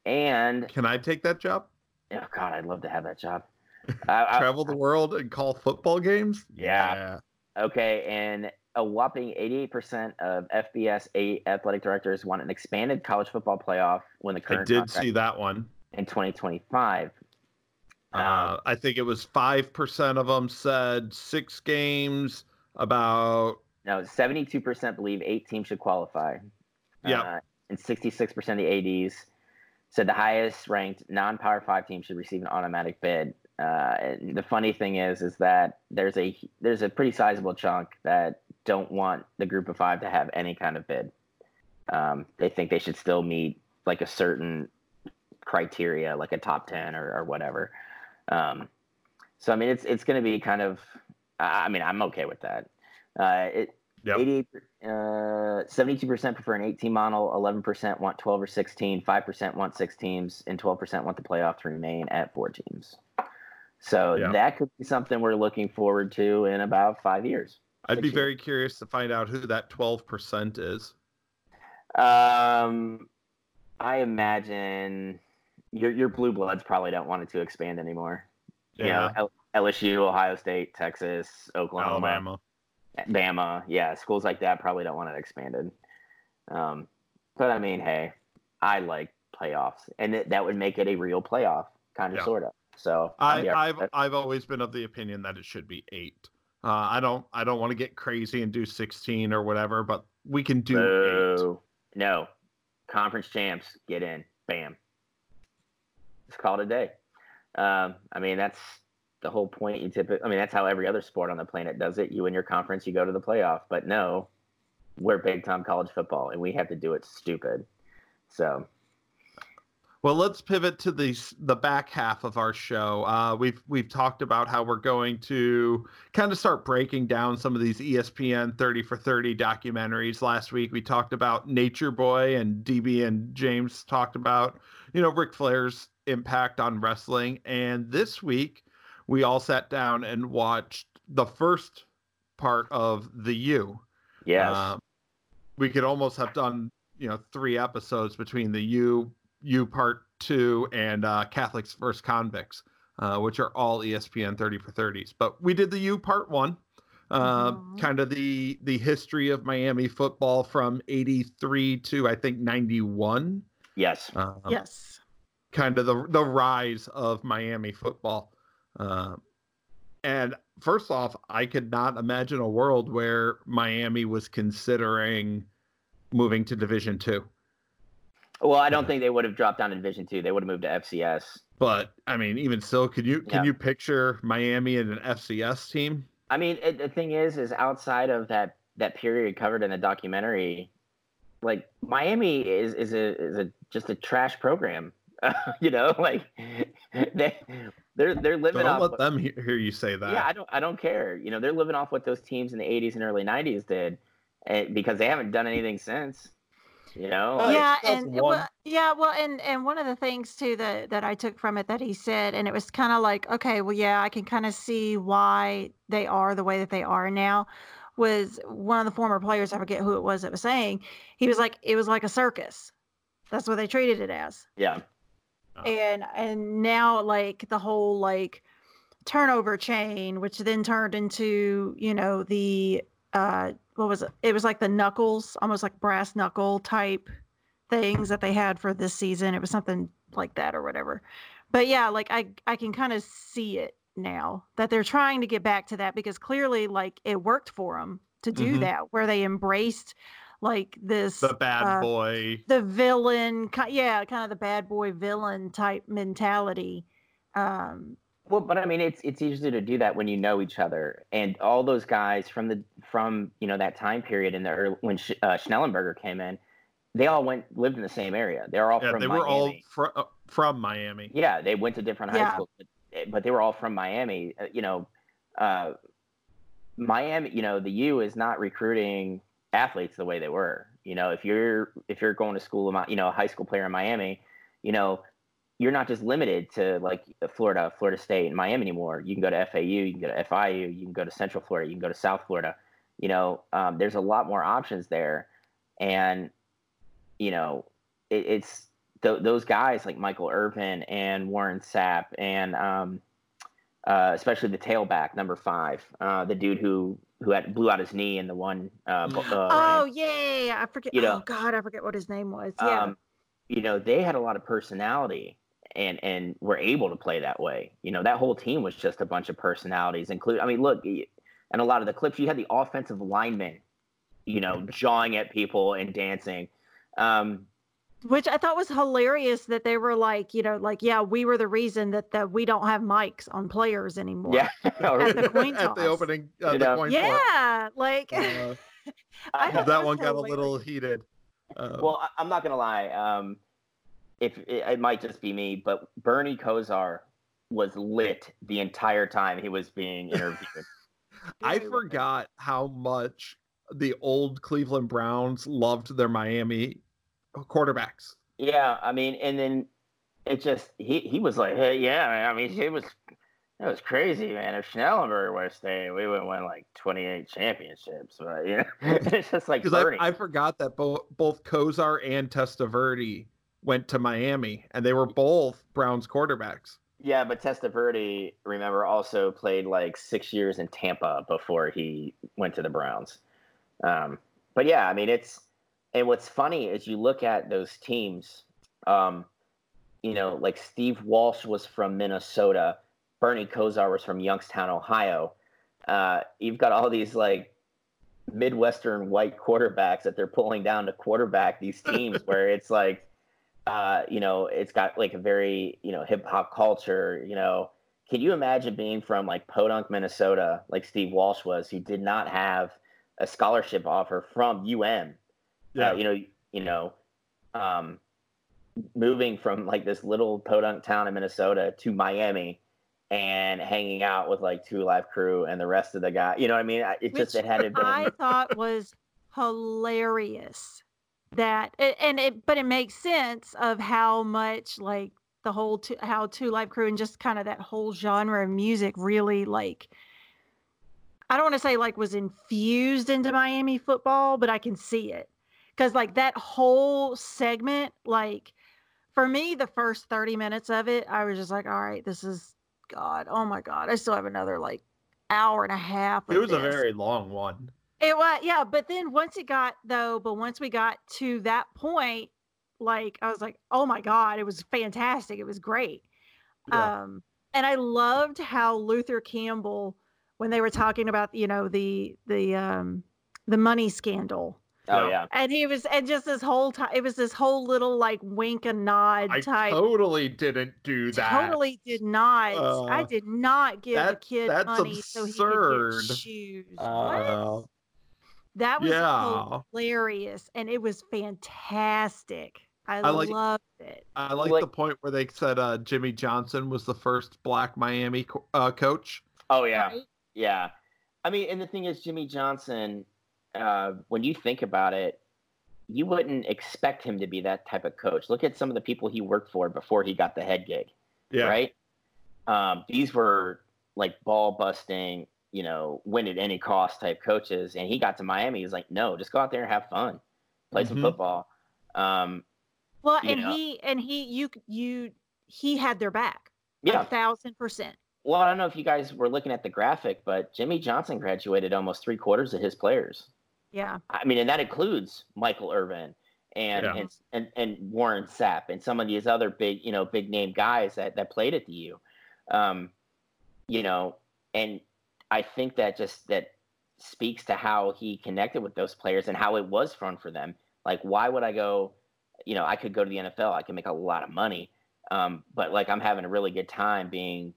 And can I take that job? Oh God, I'd love to have that job. I, Travel I, the world and call football games. Yeah. yeah. Okay, and a whopping 88% of FBS athletic directors want an expanded college football playoff when the current. I did see that one in 2025. Uh, I think it was five percent of them said six games. About no, 72% believe eight teams should qualify. Yeah, uh, and 66% of the ads said the highest ranked non-power five team should receive an automatic bid. Uh, the funny thing is, is that there's a there's a pretty sizable chunk that don't want the group of five to have any kind of bid. Um, they think they should still meet like a certain criteria, like a top ten or, or whatever. Um, so I mean, it's it's going to be kind of. I mean, I'm okay with that. Uh, it Yep. 88, uh, 72% prefer an 18 model, 11% want 12 or 16, 5% want six teams, and 12% want the playoff to remain at four teams. So yep. that could be something we're looking forward to in about five years. I'd be years. very curious to find out who that 12% is. Um, I imagine your your blue bloods probably don't want it to expand anymore. Yeah. You know, LSU, Ohio State, Texas, Oklahoma, Alabama. Bama, yeah, schools like that probably don't want it expanded. Um, but I mean, hey, I like playoffs, and it, that would make it a real playoff, kind of, yeah. sort of. So I, have I've always been of the opinion that it should be eight. Uh, I don't I don't want to get crazy and do sixteen or whatever, but we can do Boo. eight. No, conference champs get in. Bam. It's called a day. Um, I mean, that's the whole point. You typically, I mean, that's how every other sport on the planet does it. You win your conference, you go to the playoff. But no, we're big time college football, and we have to do it stupid. So well, let's pivot to the the back half of our show. Uh, we've we've talked about how we're going to kind of start breaking down some of these ESPN 30 for 30 documentaries. Last week we talked about Nature Boy, and DB and James talked about you know Ric Flair's impact on wrestling. And this week we all sat down and watched the first part of the U. Yes. Uh, we could almost have done you know three episodes between the U U Part Two and uh, Catholics vs Convicts, uh, which are all ESPN 30 for 30s. But we did the U Part One, uh, mm-hmm. kind of the the history of Miami football from 83 to I think 91. Yes. Um, yes. Kind of the the rise of Miami football. Uh, and first off, I could not imagine a world where Miami was considering moving to Division Two. Well, I don't think they would have dropped down to Division Two. They would have moved to FCS. But I mean, even still, can you can yeah. you picture Miami in an FCS team? I mean, it, the thing is, is outside of that that period covered in the documentary, like Miami is is a is a just a trash program. you know, like they they're they're living don't off. Let what, them hear you say that. Yeah, I don't I don't care. You know, they're living off what those teams in the '80s and early '90s did, and, because they haven't done anything since. You know, Uh, like, yeah, and well, yeah, well, and and one of the things too that that I took from it that he said, and it was kind of like, okay, well, yeah, I can kind of see why they are the way that they are now. Was one of the former players, I forget who it was that was saying, he was like, it was like a circus. That's what they treated it as yeah, Oh. and and now like the whole like turnover chain which then turned into you know the uh what was it it was like the knuckles almost like brass knuckle type things that they had for this season it was something like that or whatever but yeah like i i can kind of see it now that they're trying to get back to that because clearly like it worked for them to do Mhm. that where they embraced like this The bad uh, boy. the villain yeah kind of the bad boy villain type mentality um Well, but I mean, it's it's easy to do that when you know each other, and all those guys from the from you know that time period in the early, when Sch- uh, Schnellenberger came in, they all went lived in the same area. They're all Yeah, from they Miami. were all fr- uh, from Miami. Yeah, they went to different high Yeah. schools, but, eh, but they were all from Miami. Uh, you know, uh, Miami. You know, the U is not recruiting athletes the way they were. You know, if you're if you're going to school, you know, a high school player in Miami, you know, you're not just limited to like Florida, Florida State, and Miami anymore. You can go to FAU, you can go to FIU, you can go to Central Florida, you can go to South Florida. You know, um, there's a lot more options there, and you know, it, it's th- those guys like Michael Irvin and Warren Sapp and um, uh, especially the tailback number five, uh, the dude who who had blew out his knee in the one. Uh, uh, oh yeah, yeah, yeah, i forget You know, oh god i forget what his name was yeah um, you know, they had a lot of personality and and were able to play that way. You know, that whole team was just a bunch of personalities. Include, I mean, look, and a lot of the clips you had the offensive linemen, you know, jawing at people and dancing. Um, which i thought was hilarious that they were like you know like yeah we were the reason that that we don't have mics on players anymore yeah, At the coin toss. At the opening, uh, the know? coin flip. yeah like Uh, I thought that one got a little heated. Uh, well, I, I'm not gonna lie. Um, if it, it might just be me, but Bernie Kosar was lit the entire time he was being interviewed. I forgot how much the old Cleveland Browns loved their Miami quarterbacks. Yeah, I mean, and then it just he he was like, hey, yeah, I mean, it was it was crazy, man. If Schnellenberger was staying, we would win like twenty eight championships. But you know, it's just like Because I, I forgot that both both Kosar and Testaverde went to Miami, and they were both Browns quarterbacks. yeah, but Testaverde, remember, also played like six years in Tampa before he went to the Browns. Um, but yeah, I mean, it's and what's funny is you look at those teams. Um, you know, like Steve Walsh was from Minnesota, Bernie Kosar was from Youngstown, Ohio. Uh, you've got all these like Midwestern white quarterbacks that they're pulling down to quarterback these teams where it's like, uh, you know, it's got like a very, you know, hip hop culture, you know. Can you imagine being from like Podunk, Minnesota, like Steve Walsh was, who did not have a scholarship offer from UM? Uh, you know, you know, um, moving from like this little podunk town in Minnesota to Miami and hanging out with like Two Live Crew and the rest of the guy. You know what I mean? It just Which it had to been. I thought was hilarious. That and it, but it makes sense of how much like the whole two, how Two Live Crew and just kind of that whole genre of music really like. I don't want to say like was infused into Miami football, but I can see it because like that whole segment, like for me, the first thirty minutes of it, I was just like, all right, this is God, oh my God, I still have another like hour and a half. it was a very long one. It was, yeah. But then once it got though, but once we got to that point, like I was like, oh my god, it was fantastic. It was great. Yeah. Um, and I loved how Luther Campbell, when they were talking about, you know, the the um the money scandal, oh yeah, and he was, and just this whole time, it was this whole little like wink and nod I type. totally didn't do that. Totally did not. I Uh, did not give that- a kid that's money so he could get shoes. Uh, what? That was yeah. hilarious, and it was fantastic. I, I like- loved it. I like, Like- the point where they said uh, Jimmy Johnson was the first black Miami co- uh, coach. oh yeah, Right? yeah. I mean, and the thing is, Jimmy Johnson. Uh, when you think about it, you wouldn't expect him to be that type of coach. Look at some of the people he worked for before he got the head gig. Yeah. Right. Um, these were like ball busting, you know, win at any cost type coaches. And he got to Miami. He's like, no, just go out there and have fun, play some Mhm. football. Um, Well, and know. he and he you you he had their back. yeah. A thousand percent. Well, I don't know if you guys were looking at the graphic, but Jimmy Johnson graduated almost three quarters of his players. Yeah. I mean, and that includes Michael Irvin and Yeah. and, and and Warren Sapp and some of these other big, you know, big name guys that that played at the U. Um, you know, and I think that just that speaks to how he connected with those players and how it was fun for them. Like, why would I go? You know, I could go to the NFL. I can make a lot of money, um, but like I'm having a really good time being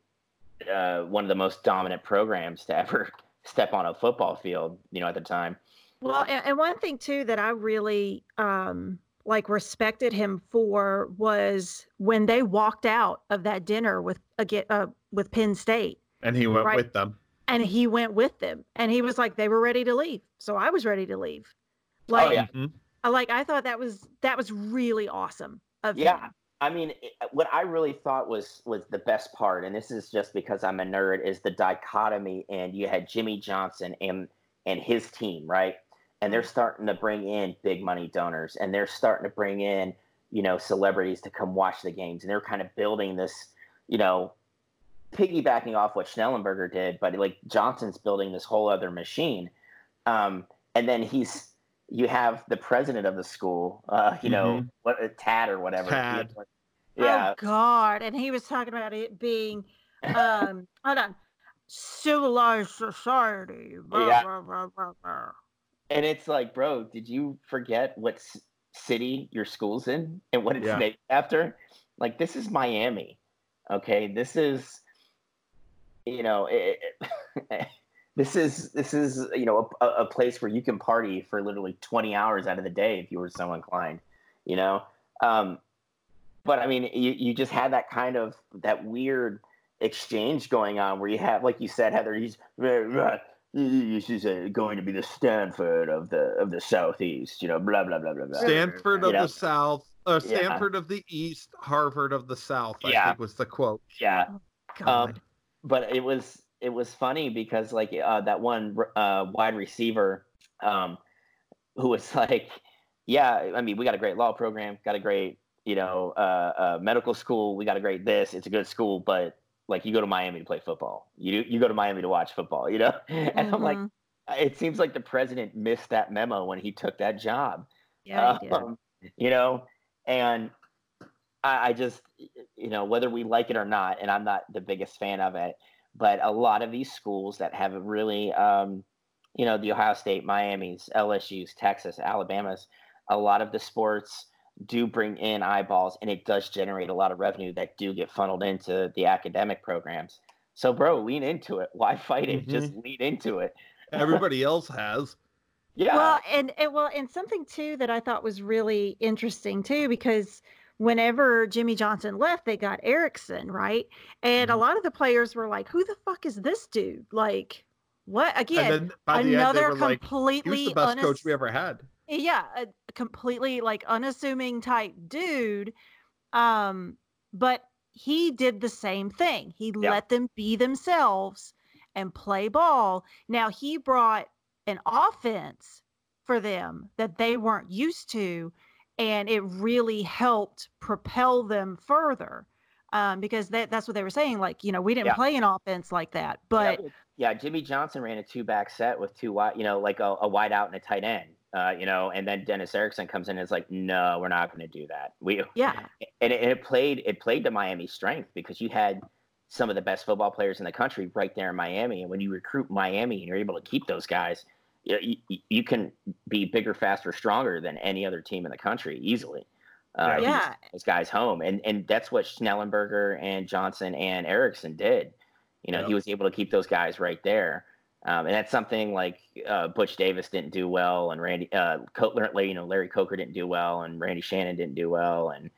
uh, one of the most dominant programs to ever step on a football field. You know, at the time. Well, and, and one thing too that I really um like respected him for was when they walked out of that dinner with again uh, with Penn State And he went Right. with them. and he went with them and he was like they were ready to leave. So I was ready to leave. Like Oh, yeah. Mhm. I like I thought that was that was really awesome of Yeah. him. I mean, what I really thought was was the best part, and this is just because I'm a nerd, is the dichotomy. And you had Jimmy Johnson and and his team, right? And they're starting to bring in big money donors, and they're starting to bring in you know celebrities to come watch the games, and they're kind of building this, you know, piggybacking off what Schnellenberger did, but like Johnson's building this whole other machine. Um, and then he's you have the president of the school, uh, you know, what uh, Tad or whatever. Tad. Yeah. Oh God. And he was talking about it being um hold on. Civilized society. blah, Yeah. blah, blah, blah, blah. And it's like, bro, did you forget what city your school's in and what it's Yeah. named after? Like, this is Miami. Okay. This is, you know, it, it- this is, this is, you know, a, a place where you can party for literally 20 hours out of the day if you were so inclined, you know? Um, but I mean, you, you just had that kind of, that weird exchange going on where you have, like you said, Heather, he's, this is uh, going to be the Stanford of the of the southeast, you know, blah blah blah blah blah. Stanford of You know? the South, uh, Yeah. Stanford of the East, Harvard of the South. I Yeah. think was the quote. Yeah, God. um, but it was it was funny because like uh, that one uh, wide receiver, um, who was like, yeah, I mean, we got a great law program, got a great you know uh, uh, medical school, we got a great this, it's a good school, but like you go to Miami to play football, you you go to Miami to watch football, you know, and I'm like, Mhm. it seems like the president missed that memo when he took that job. yeah. Um, you know, and I, I just, you know, whether we like it or not, and I'm not the biggest fan of it, but a lot of these schools that have really, um, you know, the Ohio State, Miami's, LSU's, Texas, Alabama's, a lot of the sports do bring in eyeballs and it does generate a lot of revenue that do get funneled into the academic programs. So, bro, lean into it. Why fight it? Just lean into it. Everybody else has. Yeah. Well, and, and well, and something too that I thought was really interesting too, because whenever Jimmy Johnson left, they got Erickson, right? And a Mhm. lot of the players were like, "Who the fuck is this dude?" Like, what again? and then by the end, they another were like, completely "He was the best unass- coach we ever had." Yeah a completely like unassuming type dude um but he did the same thing he Yeah. let them be themselves and play ball now he brought an offense for them that they weren't used to and it really helped propel them further um, because that, that's what they were saying like you know we didn't Yeah. play an offense like that but yeah, yeah, Jimmy Johnson ran a two back set with two wide, you know, like a, a wide out and a tight end, uh, you know, and then Dennis Erickson comes in and is like, no, we're not going to do that. We yeah and it, and it played it played to Miami's strength because you had some of the best football players in the country right there in Miami, and when you recruit Miami and you're able to keep those guys, you, you, you can be bigger, faster, stronger than any other team in the country easily. Uh, Yeah. those guys home, and and that's what Schnellenberger and Johnson and Erickson did. You know, Yeah. he was able to keep those guys right there. Um, and that's something like uh, Butch Davis didn't do well, and Randy, uh, Co- you know, Larry Coker didn't do well, and Randy Shannon didn't do well, and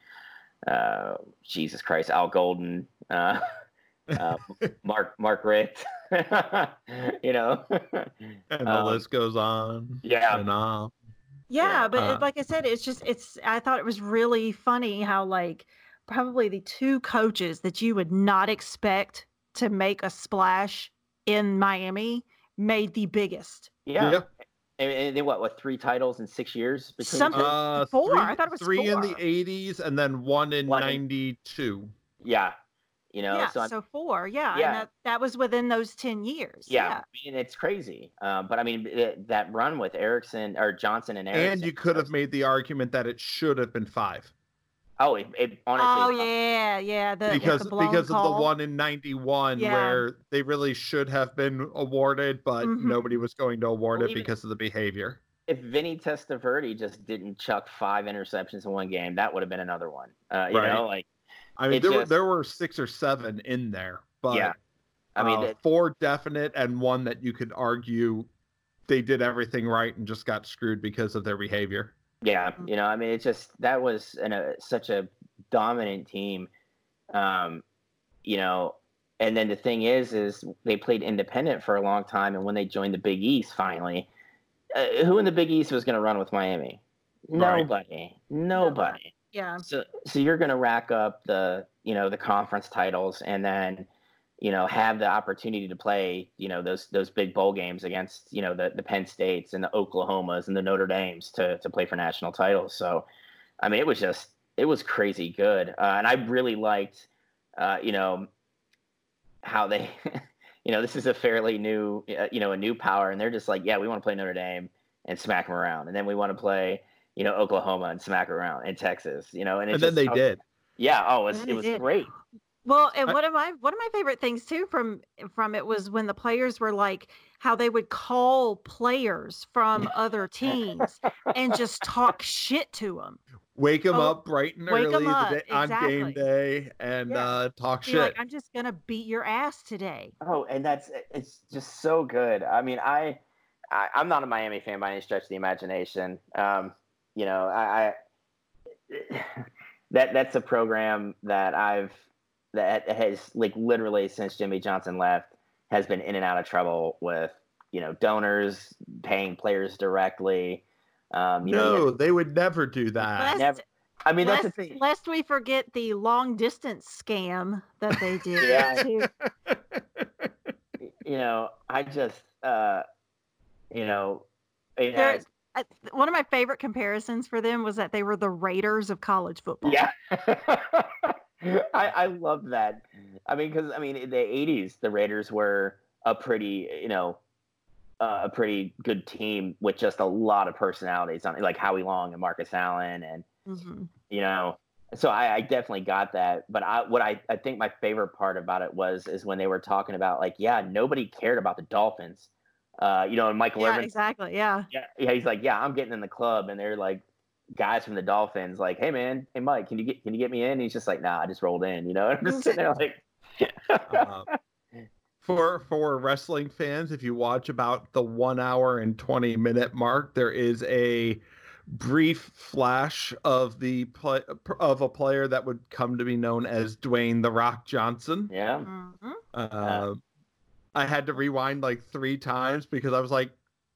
uh, Jesus Christ, Al Golden, uh, uh, Mark Mark Richt, you know, And the Um, list goes on. yeah. And on. Yeah, but Uh, like I said, it's just it's. I thought it was really funny how like probably the two coaches that you would not expect to make a splash in Miami made the biggest. Yeah. And, and they what? What three titles in six years between Something- Uh, Four. Three, I thought it was three in the '80s and then one in One in- '92. Yeah. You know. yeah, so so four. Yeah, Yeah. and that, that was within those ten years. yeah, I mean, it's crazy. Uh, but I mean, it, that run with Erickson or Johnson and Erickson. And you could have made the argument that it should have been five Oh, it, it honestly. Oh yeah, yeah. The, because the blown because of the one in '91 Yeah. where they really should have been awarded, but Mhm. nobody was going to award Well, it because of the behavior. If Vinny Testaverde just didn't chuck five interceptions in one game, that would have been another one. Uh, you Right. know, like I mean, It there were there were six or seven in there, but Yeah. I mean, uh, that- four definite and one that you could argue they did everything right and just got screwed because of their behavior. Yeah, Mhm. you know, I mean, it's just that was an, a, such a dominant team, um, you know. And then the thing is, is they played independent for a long time, and when they joined the Big East, finally, uh, who in the Big East was going to run with Miami? Right. Nobody, nobody. Yeah. So, so you're going to rack up the, you know, the conference titles, and then, you know, have the opportunity to play, you know, those those big bowl games against, you know, the the Penn States and the Oklahomas and the Notre Dames to to play for national titles. So, I mean, it was just it was crazy good, uh, and I really liked, uh, you know, how they. You know, this is a fairly new, uh, you know, a new power, and they're just like, yeah, we want to play Notre Dame and smack them around, and then we want to play, you know, Oklahoma and smack around, and Texas, you know, and, it And then just- they oh, did. Yeah. Oh, it was, it was great. Well, and I- one of my one of my favorite things too from from it was when the players were like how they would call players from other teams and just talk shit to them. Wake them Oh, up bright and early the up, day, on game day and Yeah. uh, talk Be shit. like, I'm just gonna beat your ass today. Oh, and that's it's just so good. I mean, I, I I'm not a Miami fan by any stretch of the imagination. Um, you know, I, I that that's a program that I've that has like literally since Jimmy Johnson left has been in and out of trouble with you know donors paying players directly. Um, you know, no, they would never do that. Lest, never- I mean, that's the lest, thing. lest we forget the long distance scam that they did Yeah. too. You know, I just, uh, you know, it There- has, I- One of my favorite comparisons for them was that they were the Raiders of college football. Yeah. I, I love that. I mean, because I mean, in the '80s, the Raiders were a pretty, you know, uh, a pretty good team with just a lot of personalities on it, like Howie Long and Marcus Allen, and Mhm. you know, so I, I definitely got that. But I, what I, I think my favorite part about it was is when they were talking about like, yeah, nobody cared about the Dolphins. Uh, you know, and Michael Yeah, Irvin exactly. Yeah. yeah, yeah, he's like, yeah, I'm getting in the club, and they're like, guys from the Dolphins, like, hey man, hey Mike, can you get can you get me in? And he's just like, nah, I just rolled in, you know. And I'm just sitting there like, Uh, for for wrestling fans, if you watch about the one hour and twenty minute mark, there is a brief flash of the play of a player that would come to be known as Dwayne the Rock Johnson. yeah, Mhm. Uh, I had to rewind like three times because I was like,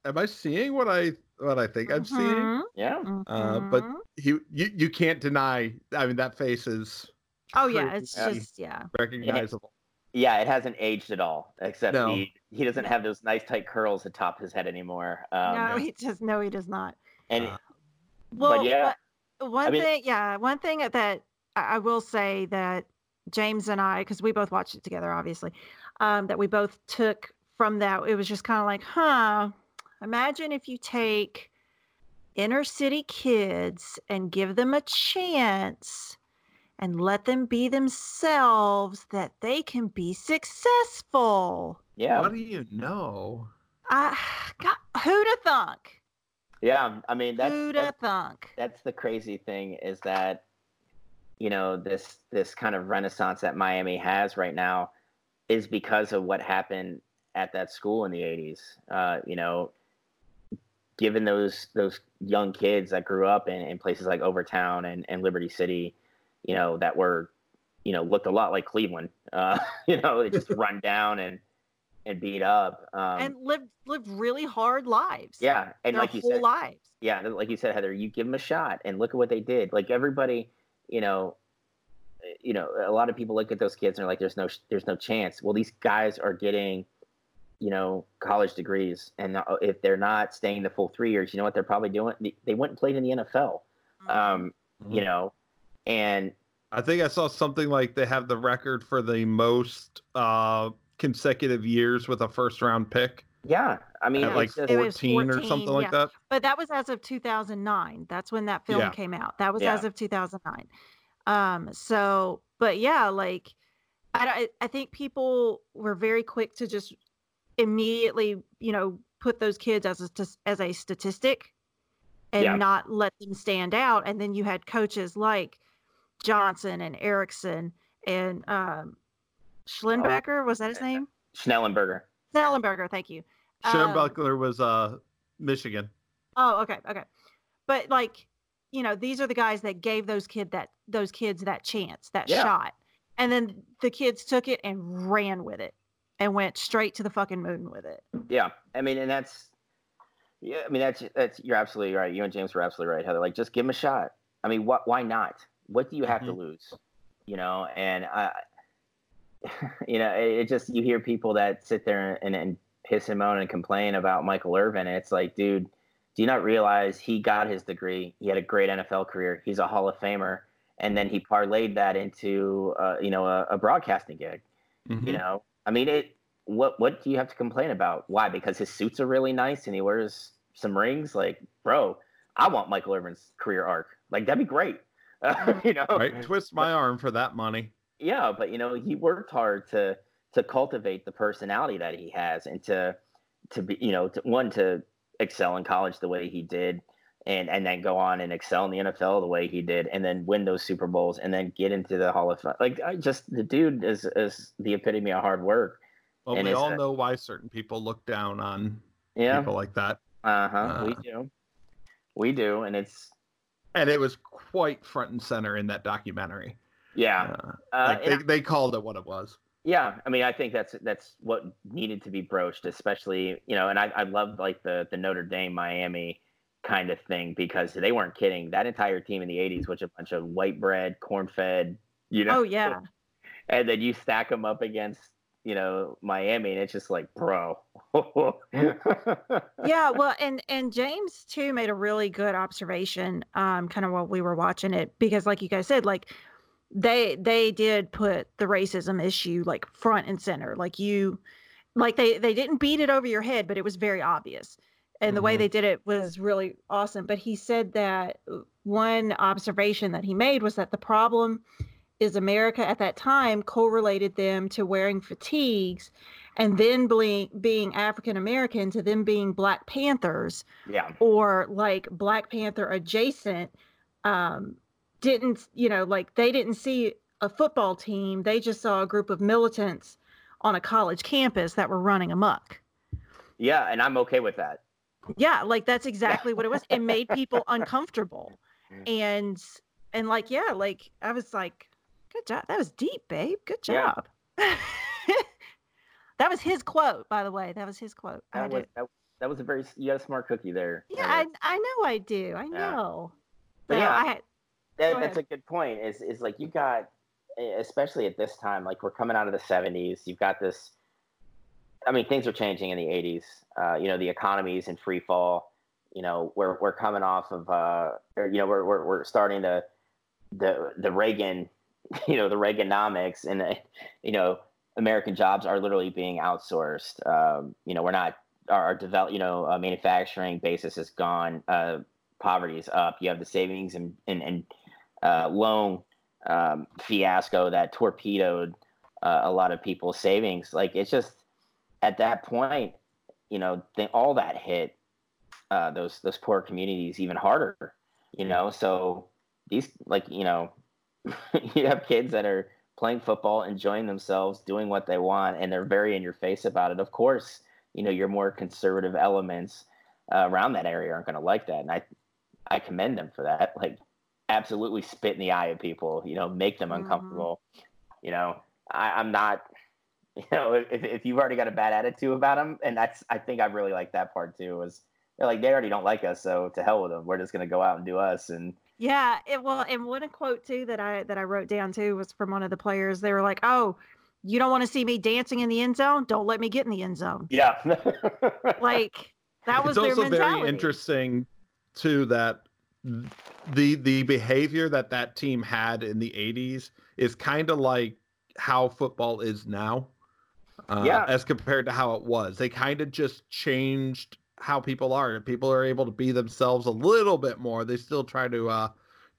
"Am I seeing what I what I think I'm seeing?" Mhm. yeah, Uh, but he, you you can't deny. I mean, that face is oh yeah, it's just yeah. recognizable. yeah. It hasn't aged at all, except No. he he doesn't have those nice tight curls atop his head anymore. Um, no, he just no, he does not. and Uh, Well, but yeah, but one mean- thing, yeah, one thing that I I will say that James and I, because we both watched it together, obviously, um, that we both took from that. It was just kind of like, huh. Imagine if you take inner city kids and give them a chance and let them be themselves, that they can be successful. yeah, What do you know? I God, who'da thunk? yeah. I mean, that's, Who'da that's thunk? that's the crazy thing is that you know this this kind of renaissance that Miami has right now is because of what happened at that school in the 80s uh, you know given those those young kids that grew up in, in places like Overtown and, and Liberty City you know that were you know looked a lot like Cleveland uh, you know they just run down and and beat up. Um, and lived lived really hard lives. yeah, and like you said, lives. yeah, like you said, Heather, you give them a shot, and look at what they did. Like everybody, you know, eh, you know, a lot of people look at those kids and are like, "There's no, there's no chance." Well, these guys are getting, you know, college degrees, and uh, if they're not staying the full three years, you know what they're probably doing? They- They went and played in the NFL. Mm-hmm. Um, you know, and I think I saw something like they have the record for the most uh, consecutive years with a first round pick yeah, I mean, at like just- it was 14, or 14, something like that. But that was as of 2009. That's when that film Yeah. came out. That was Yeah. as of 2009. Um, so, but yeah, like I, I think people were very quick to just immediately, you know, put those kids as a as a statistic and Yeah. not let them stand out. And then you had coaches like Johnson and Erickson and um, Schlenbecker. Was that his name? Schnellenberger. Schnellenberger. Thank you. Sharon Um, Buckler was uh, Michigan. Oh, okay, okay. But like, you know, these are the guys that gave those kid that those kids that chance, that Yeah. shot. And then the kids took it and ran with it and went straight to the fucking moon with it. Yeah, I mean, and that's, yeah, I mean, that's that's you're absolutely right. You and James were absolutely right, Heather. Like, just give him a shot. I mean, what? Why not? What do you have to lose? You know, and I, you know, it, it just you hear people that sit there and and piss and moan and complain about Michael Irvin, and it's like, dude, do you not realize he got his degree? He had a great NFL career. He's a Hall of Famer, and then he parlayed that into, uh, you know, a, a broadcasting gig. Mhm. You know, I mean, it. What what do you have to complain about? Why? Because his suits are really nice and he wears some rings. Like, bro, I want Michael Irvin's career arc. Like, that'd be great. you know, Right? Twist my arm for that money. yeah, but you know, he worked hard to to cultivate the personality that he has and to to be, you know, to, one to excel in college the way he did. And, and then go on and excel in the NFL the way he did, and then win those Super Bowls, and then get into the Hall of Fame. Like, I just the dude is is the epitome of hard work. Well, And we all know why certain people look down on Yeah, people like that. Uh huh. we Uh. do. We do, and it's And it was quite front and center in that documentary. yeah, Uh, uh, like they, they called it what it was. yeah. I mean, I think that's that's what needed to be broached, especially you know, and I I love like the the Notre Dame Miami kind of thing because they weren't kidding. That entire team in the '80s was a bunch of white bread, corn fed, you know. Oh yeah. And then you stack them up against you know Miami, and it's just like, bro. yeah well and and james too made a really good observation um kind of while we were watching it because like you guys said like they they did put the racism issue like front and center like you like they they didn't beat it over your head but it was very obvious and the way Mhm. they did it was really awesome but he said that uh, one observation that he made was that the problem is america at that time correlated them to wearing fatigues and then being being African American to them being Black Panthers yeah, or like Black Panther adjacent um didn't you know like they didn't see a football team they just saw a group of militants on a college campus that were running amok yeah, and I'm okay with that. Yeah like that's exactly what it was it made people uncomfortable Mm. and and like yeah like i was like good job that was deep babe good job Yeah. that was his quote by the way that was his quote That was that, that was a very you got a smart cookie there. yeah I, I know i do i Yeah. know But yeah, i had That, that's a good point. Is is like you got, especially at this time, like we're coming out of the '70s. You've got this. I mean, things are changing in the '80s. Uh, you know, the economy is in free fall. You know, we're we're coming off of, uh, or, you know, we're we're we're starting to the the Reagan, you know, the Reaganomics, and you know, American jobs are literally being outsourced. Um, you know, we're not our, our develop, you know, uh, manufacturing basis is gone. Uh, poverty is up. You have the savings and and, and uh, loan um, fiasco that torpedoed uh, a lot of people's savings. Like it's just at that point, you know, th- all that hit uh, those those poor communities even harder. You know, so these like you know, you have kids that are playing football, enjoying themselves, doing what they want, and they're very in your face about it. Of course, you know your more conservative elements uh, around that area aren't going to like that, and I I commend them for that. Like, absolutely spit in the eye of people. You know, make them Mhm. uncomfortable. You know, I, I'm not. You know, if, if you've already got a bad attitude about them, and that's I think I really like that part too. Was they're like they already don't like us, so to hell with them. We're just gonna go out and do us. And Yeah, it, well, and one quote too that I that I wrote down too was from one of the players. They were like, "Oh, you don't want to see me dancing in the end zone? Don't let me get in the end zone." yeah, Like that was it's their also mentality. very interesting too that the the behavior that that team had in the 80s is kind of like how football is now uh, Yeah. as compared to how it was they kind of just changed how people are people are able to be themselves a little bit more they still try to uh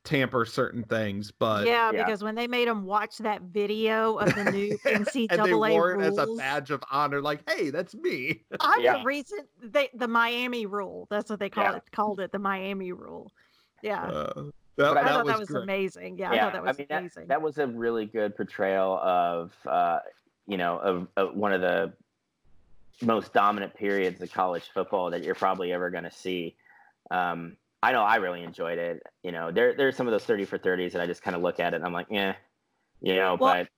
tamper certain things but yeah, Yeah. because when they made them watch that video of the new NCAA and they wore it rules, as a badge of honor like hey that's me I'm Yeah. the reason they the Miami rule. That's what they call Yeah. it. Called it the Miami rule. Yeah, uh, that, But I I that thought was, that was great. amazing. Yeah, I thought that was mean, that, amazing. that was a really good portrayal of, uh, you know, of, of one of the most dominant periods of college football that you're probably ever going to see. Um, I know I really enjoyed it. You know, there there's some of those thirty for thirties that I just kind of look at it and I'm like, yeah, you know, Well, but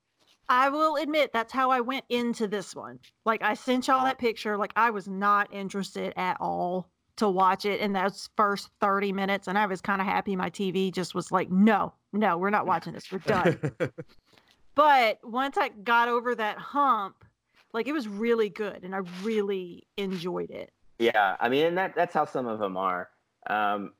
I will admit that's how I went into this one. Like I sent y'all that picture. Like I was not interested at all to watch it in those first 30 minutes. And I was kind of happy my TV just was like, no, no, we're not watching this. We're done. but once I got over that hump, like it was really good and I really enjoyed it. Yeah, I mean, and that that's how some of them are. Um,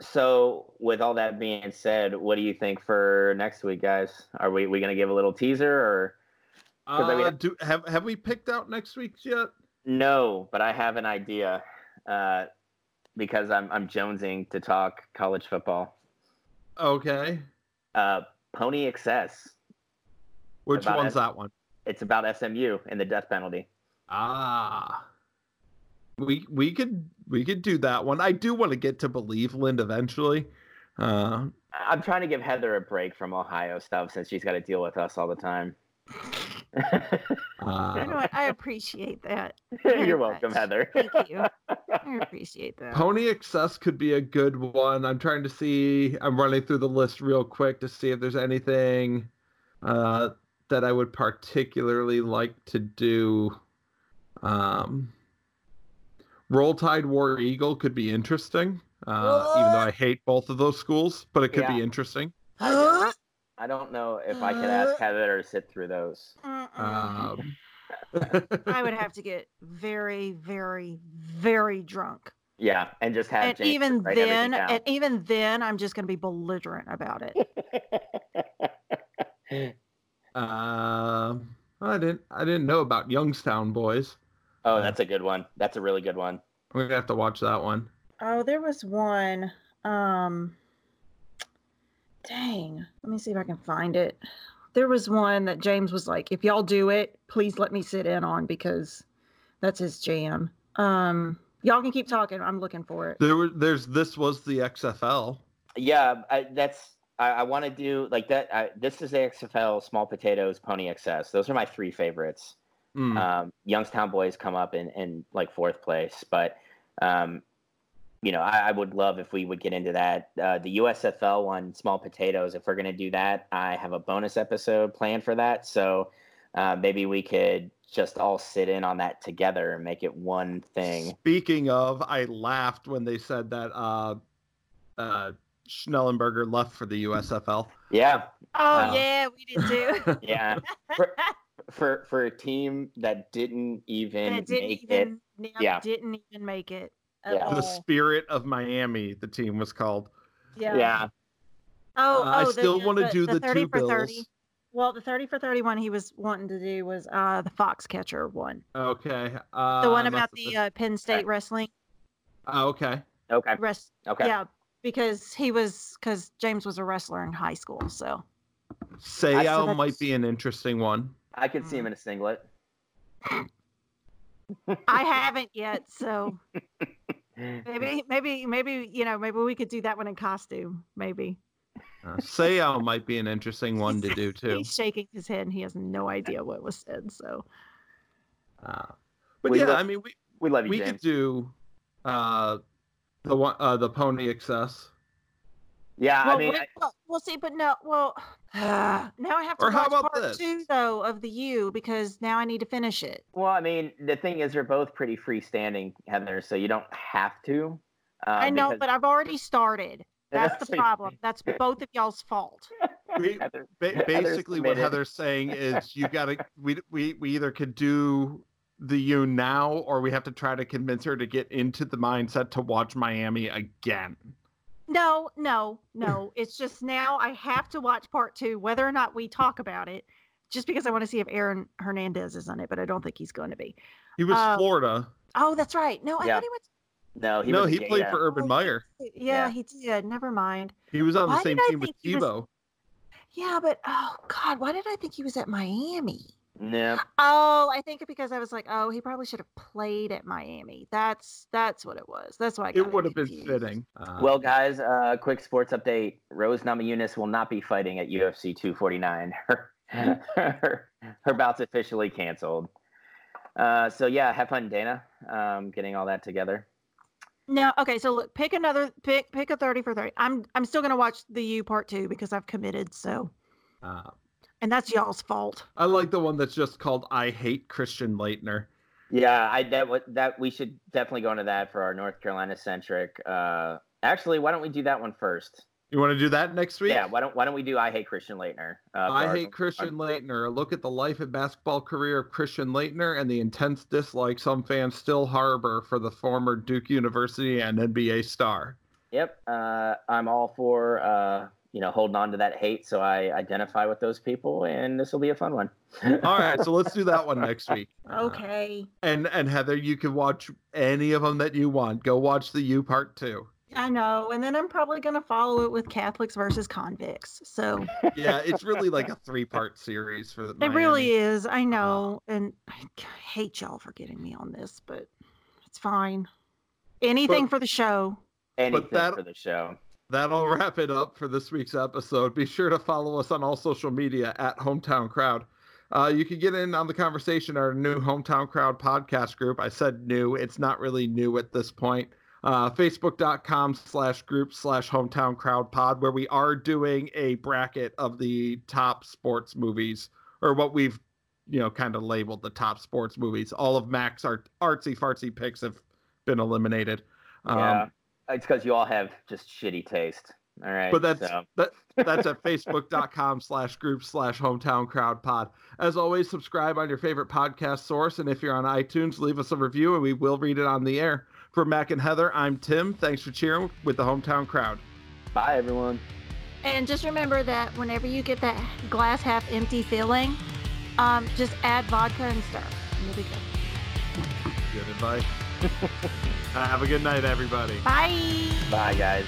so, with all that being said, what do you think for next week, guys? Are we we gonna give a little teaser or 'Cause I mean- uh, do, have have we picked out next week's yet no? But I have an idea uh, because I'm I'm jonesing to talk college football. okay Uh, Pony Excess. Which About one's it. that one It's about SMU and the death penalty. Ah. We we could we could do that one. I do want to get to believe Believeland eventually. Uh I- I'm trying to give Heather a break from Ohio stuff since she's got to deal with us all the time. You know uh, what? I appreciate that. You're welcome, much. Heather. Thank you. I appreciate that. Pony Excess could be a good one. I'm trying to see I'm running through the list real quick to see if there's anything uh that I would particularly like to do. Um Roll Tide War Eagle could be interesting. Uh, even though I hate both of those schools, but it could be interesting. I don't, I don't know if I could ask Heather to sit through those. Um, I would have to get very, very, very drunk. Yeah, and just have and James even write then, down. and even then, I'm just going to be belligerent about it. Um, I didn't. I didn't know about Youngstown Boys. oh, that's a good one. That's a really good one. We're gonna have to watch that one. Oh, there was one. Um, dang. Let me see if I can find it. There was one that James was like, "If y'all do it, please let me sit in on because that's his jam." Um, y'all can keep talking. I'm looking for it. There was. There's. This was the XFL. Yeah, I, that's. I, I want to do like that. I, this is the XFL, Small Potatoes, Pony Excess. Those are my three favorites. Mm. Um, Youngstown boys come up in, in like fourth place, but um, you know, I, I would love if we would get into that. Uh, the USFL one, small potatoes. If we're gonna do that, I have a bonus episode planned for that. So uh, maybe we could just all sit in on that together and make it one thing. Speaking of, I laughed when they said that uh, uh, Schnellenberger left for the USFL. Yeah, Oh Wow. yeah, we did too. yeah. for, for for a team that didn't even that didn't make it. even yeah, Yeah. didn't even make it Yeah. all. the Spirit of Miami. The team was called. yeah. Yeah, Oh, Uh, I oh, the- still wanna do the thirty two for bills. thirty. Well, the thirty for thirty one he was wanting to do was uh the Foxcatcher one, Okay. Uh, the one about the uh, Penn State wrestling. Oh, okay. okay, Rest, okay. yeah, because he was because James was a wrestler in high school, so Sayo that's- might be an interesting one. I could see him in a singlet. I haven't yet. So maybe, maybe, maybe you know, maybe we could do that one in costume. Maybe Uh, Sayo might be an interesting one to do too. he's shaking his head and he has no idea what was said. So Uh, but We yeah, love- I mean, we We love you, we James. could do uh, the one uh, the Pony Excess. Yeah, well, I mean, wait, I- well, well, see, but no, well, now I have to Or how watch about part this? two though of the U because now I need to finish it. well, I mean, the thing is, they're both pretty freestanding, Heather, so you don't have to. Uh, I know, because- but I've already started. That's the problem. That's both of y'all's fault. We- Heather- Ba- Heather's basically, what. Heather's saying is you got to we we we either could do the you now, or we have to try to convince her to get into the mindset to watch Miami again. No, no, no. It's just now I have to watch part two, whether or not we talk about it, just because I want to see if Aaron Hernandez is on it, but I don't think he's going to be. He was Uh, Florida. Oh, that's right. No, I Yeah. thought he was. No, he no, he played yeah. for Urban Oh, Meyer. Yeah, Yeah. he did. Never mind. He was on the Why same team with think he was- Tebow. Yeah, but oh God, why did I think he was at Miami? No, Oh, I think because I was like, oh, he probably should have played at Miami. That's that's what it was. That's why I got It would have been fitting. Uh, Well, guys, uh, quick sports update. Rose Namajunas will not be fighting at UFC 249. Her, her, her bout's officially canceled. Uh, so, yeah, have fun, Dana, um, getting all that together. No, okay. So look, pick another pick. Pick a thirty for thirty. I'm I'm still gonna watch the U part two because I've committed. So, uh, and that's y'all's fault. I like the one that's just called "I Hate Christian Laettner." Yeah, I that would that we should definitely go into that for our North Carolina centric. Uh, actually, why don't we do that one first? You want to do that next week? Yeah, why don't why don't we do I hate Christian Laettner? Uh, for I our- hate Christian Laettner. A look at the life and basketball career of Christian Laettner and the intense dislike some fans still harbor for the former Duke University and NBA star. Yep, uh, I'm all for uh, you know holding on to that hate, so I identify with those people, and this will be a fun one. All right, so let's do that one next week. Okay. and and Heather, you can watch any of them that you want. Go watch the U part two. I know. And then I'm probably gonna follow it with Catholics versus convicts. So Yeah, it's really like a three part series for the. it Miami. really is. I uh-huh. know. And I hate y'all for getting me on this, but it's fine. Anything But- for the show. Anything that- for the show. That'll wrap it up for this week's episode. Be sure to follow us on all social media at Hometown Crowd. Uh, you can get in on the conversation our new Hometown Crowd podcast group. I said new; it's not really new at this point. Uh, Facebook.com slash group slash Hometown Crowd Pod, where we are doing a bracket of the top sports movies, or what we've you know kind of labeled the top sports movies. All of Mac's art, artsy fartsy picks have been eliminated. Um, yeah, it's because you all have just shitty taste. All right, but that's so, that, that's at facebook.com slash group slash hometown crowd pod as always subscribe on your favorite podcast source and if you're on itunes leave us a review and we will read it on the air for mac and heather i'm tim thanks for cheering with the hometown crowd bye everyone. And just remember that whenever you get that glass half empty feeling, um, just add vodka and stir. And you'll be good. good advice have a good night everybody Bye. Bye guys.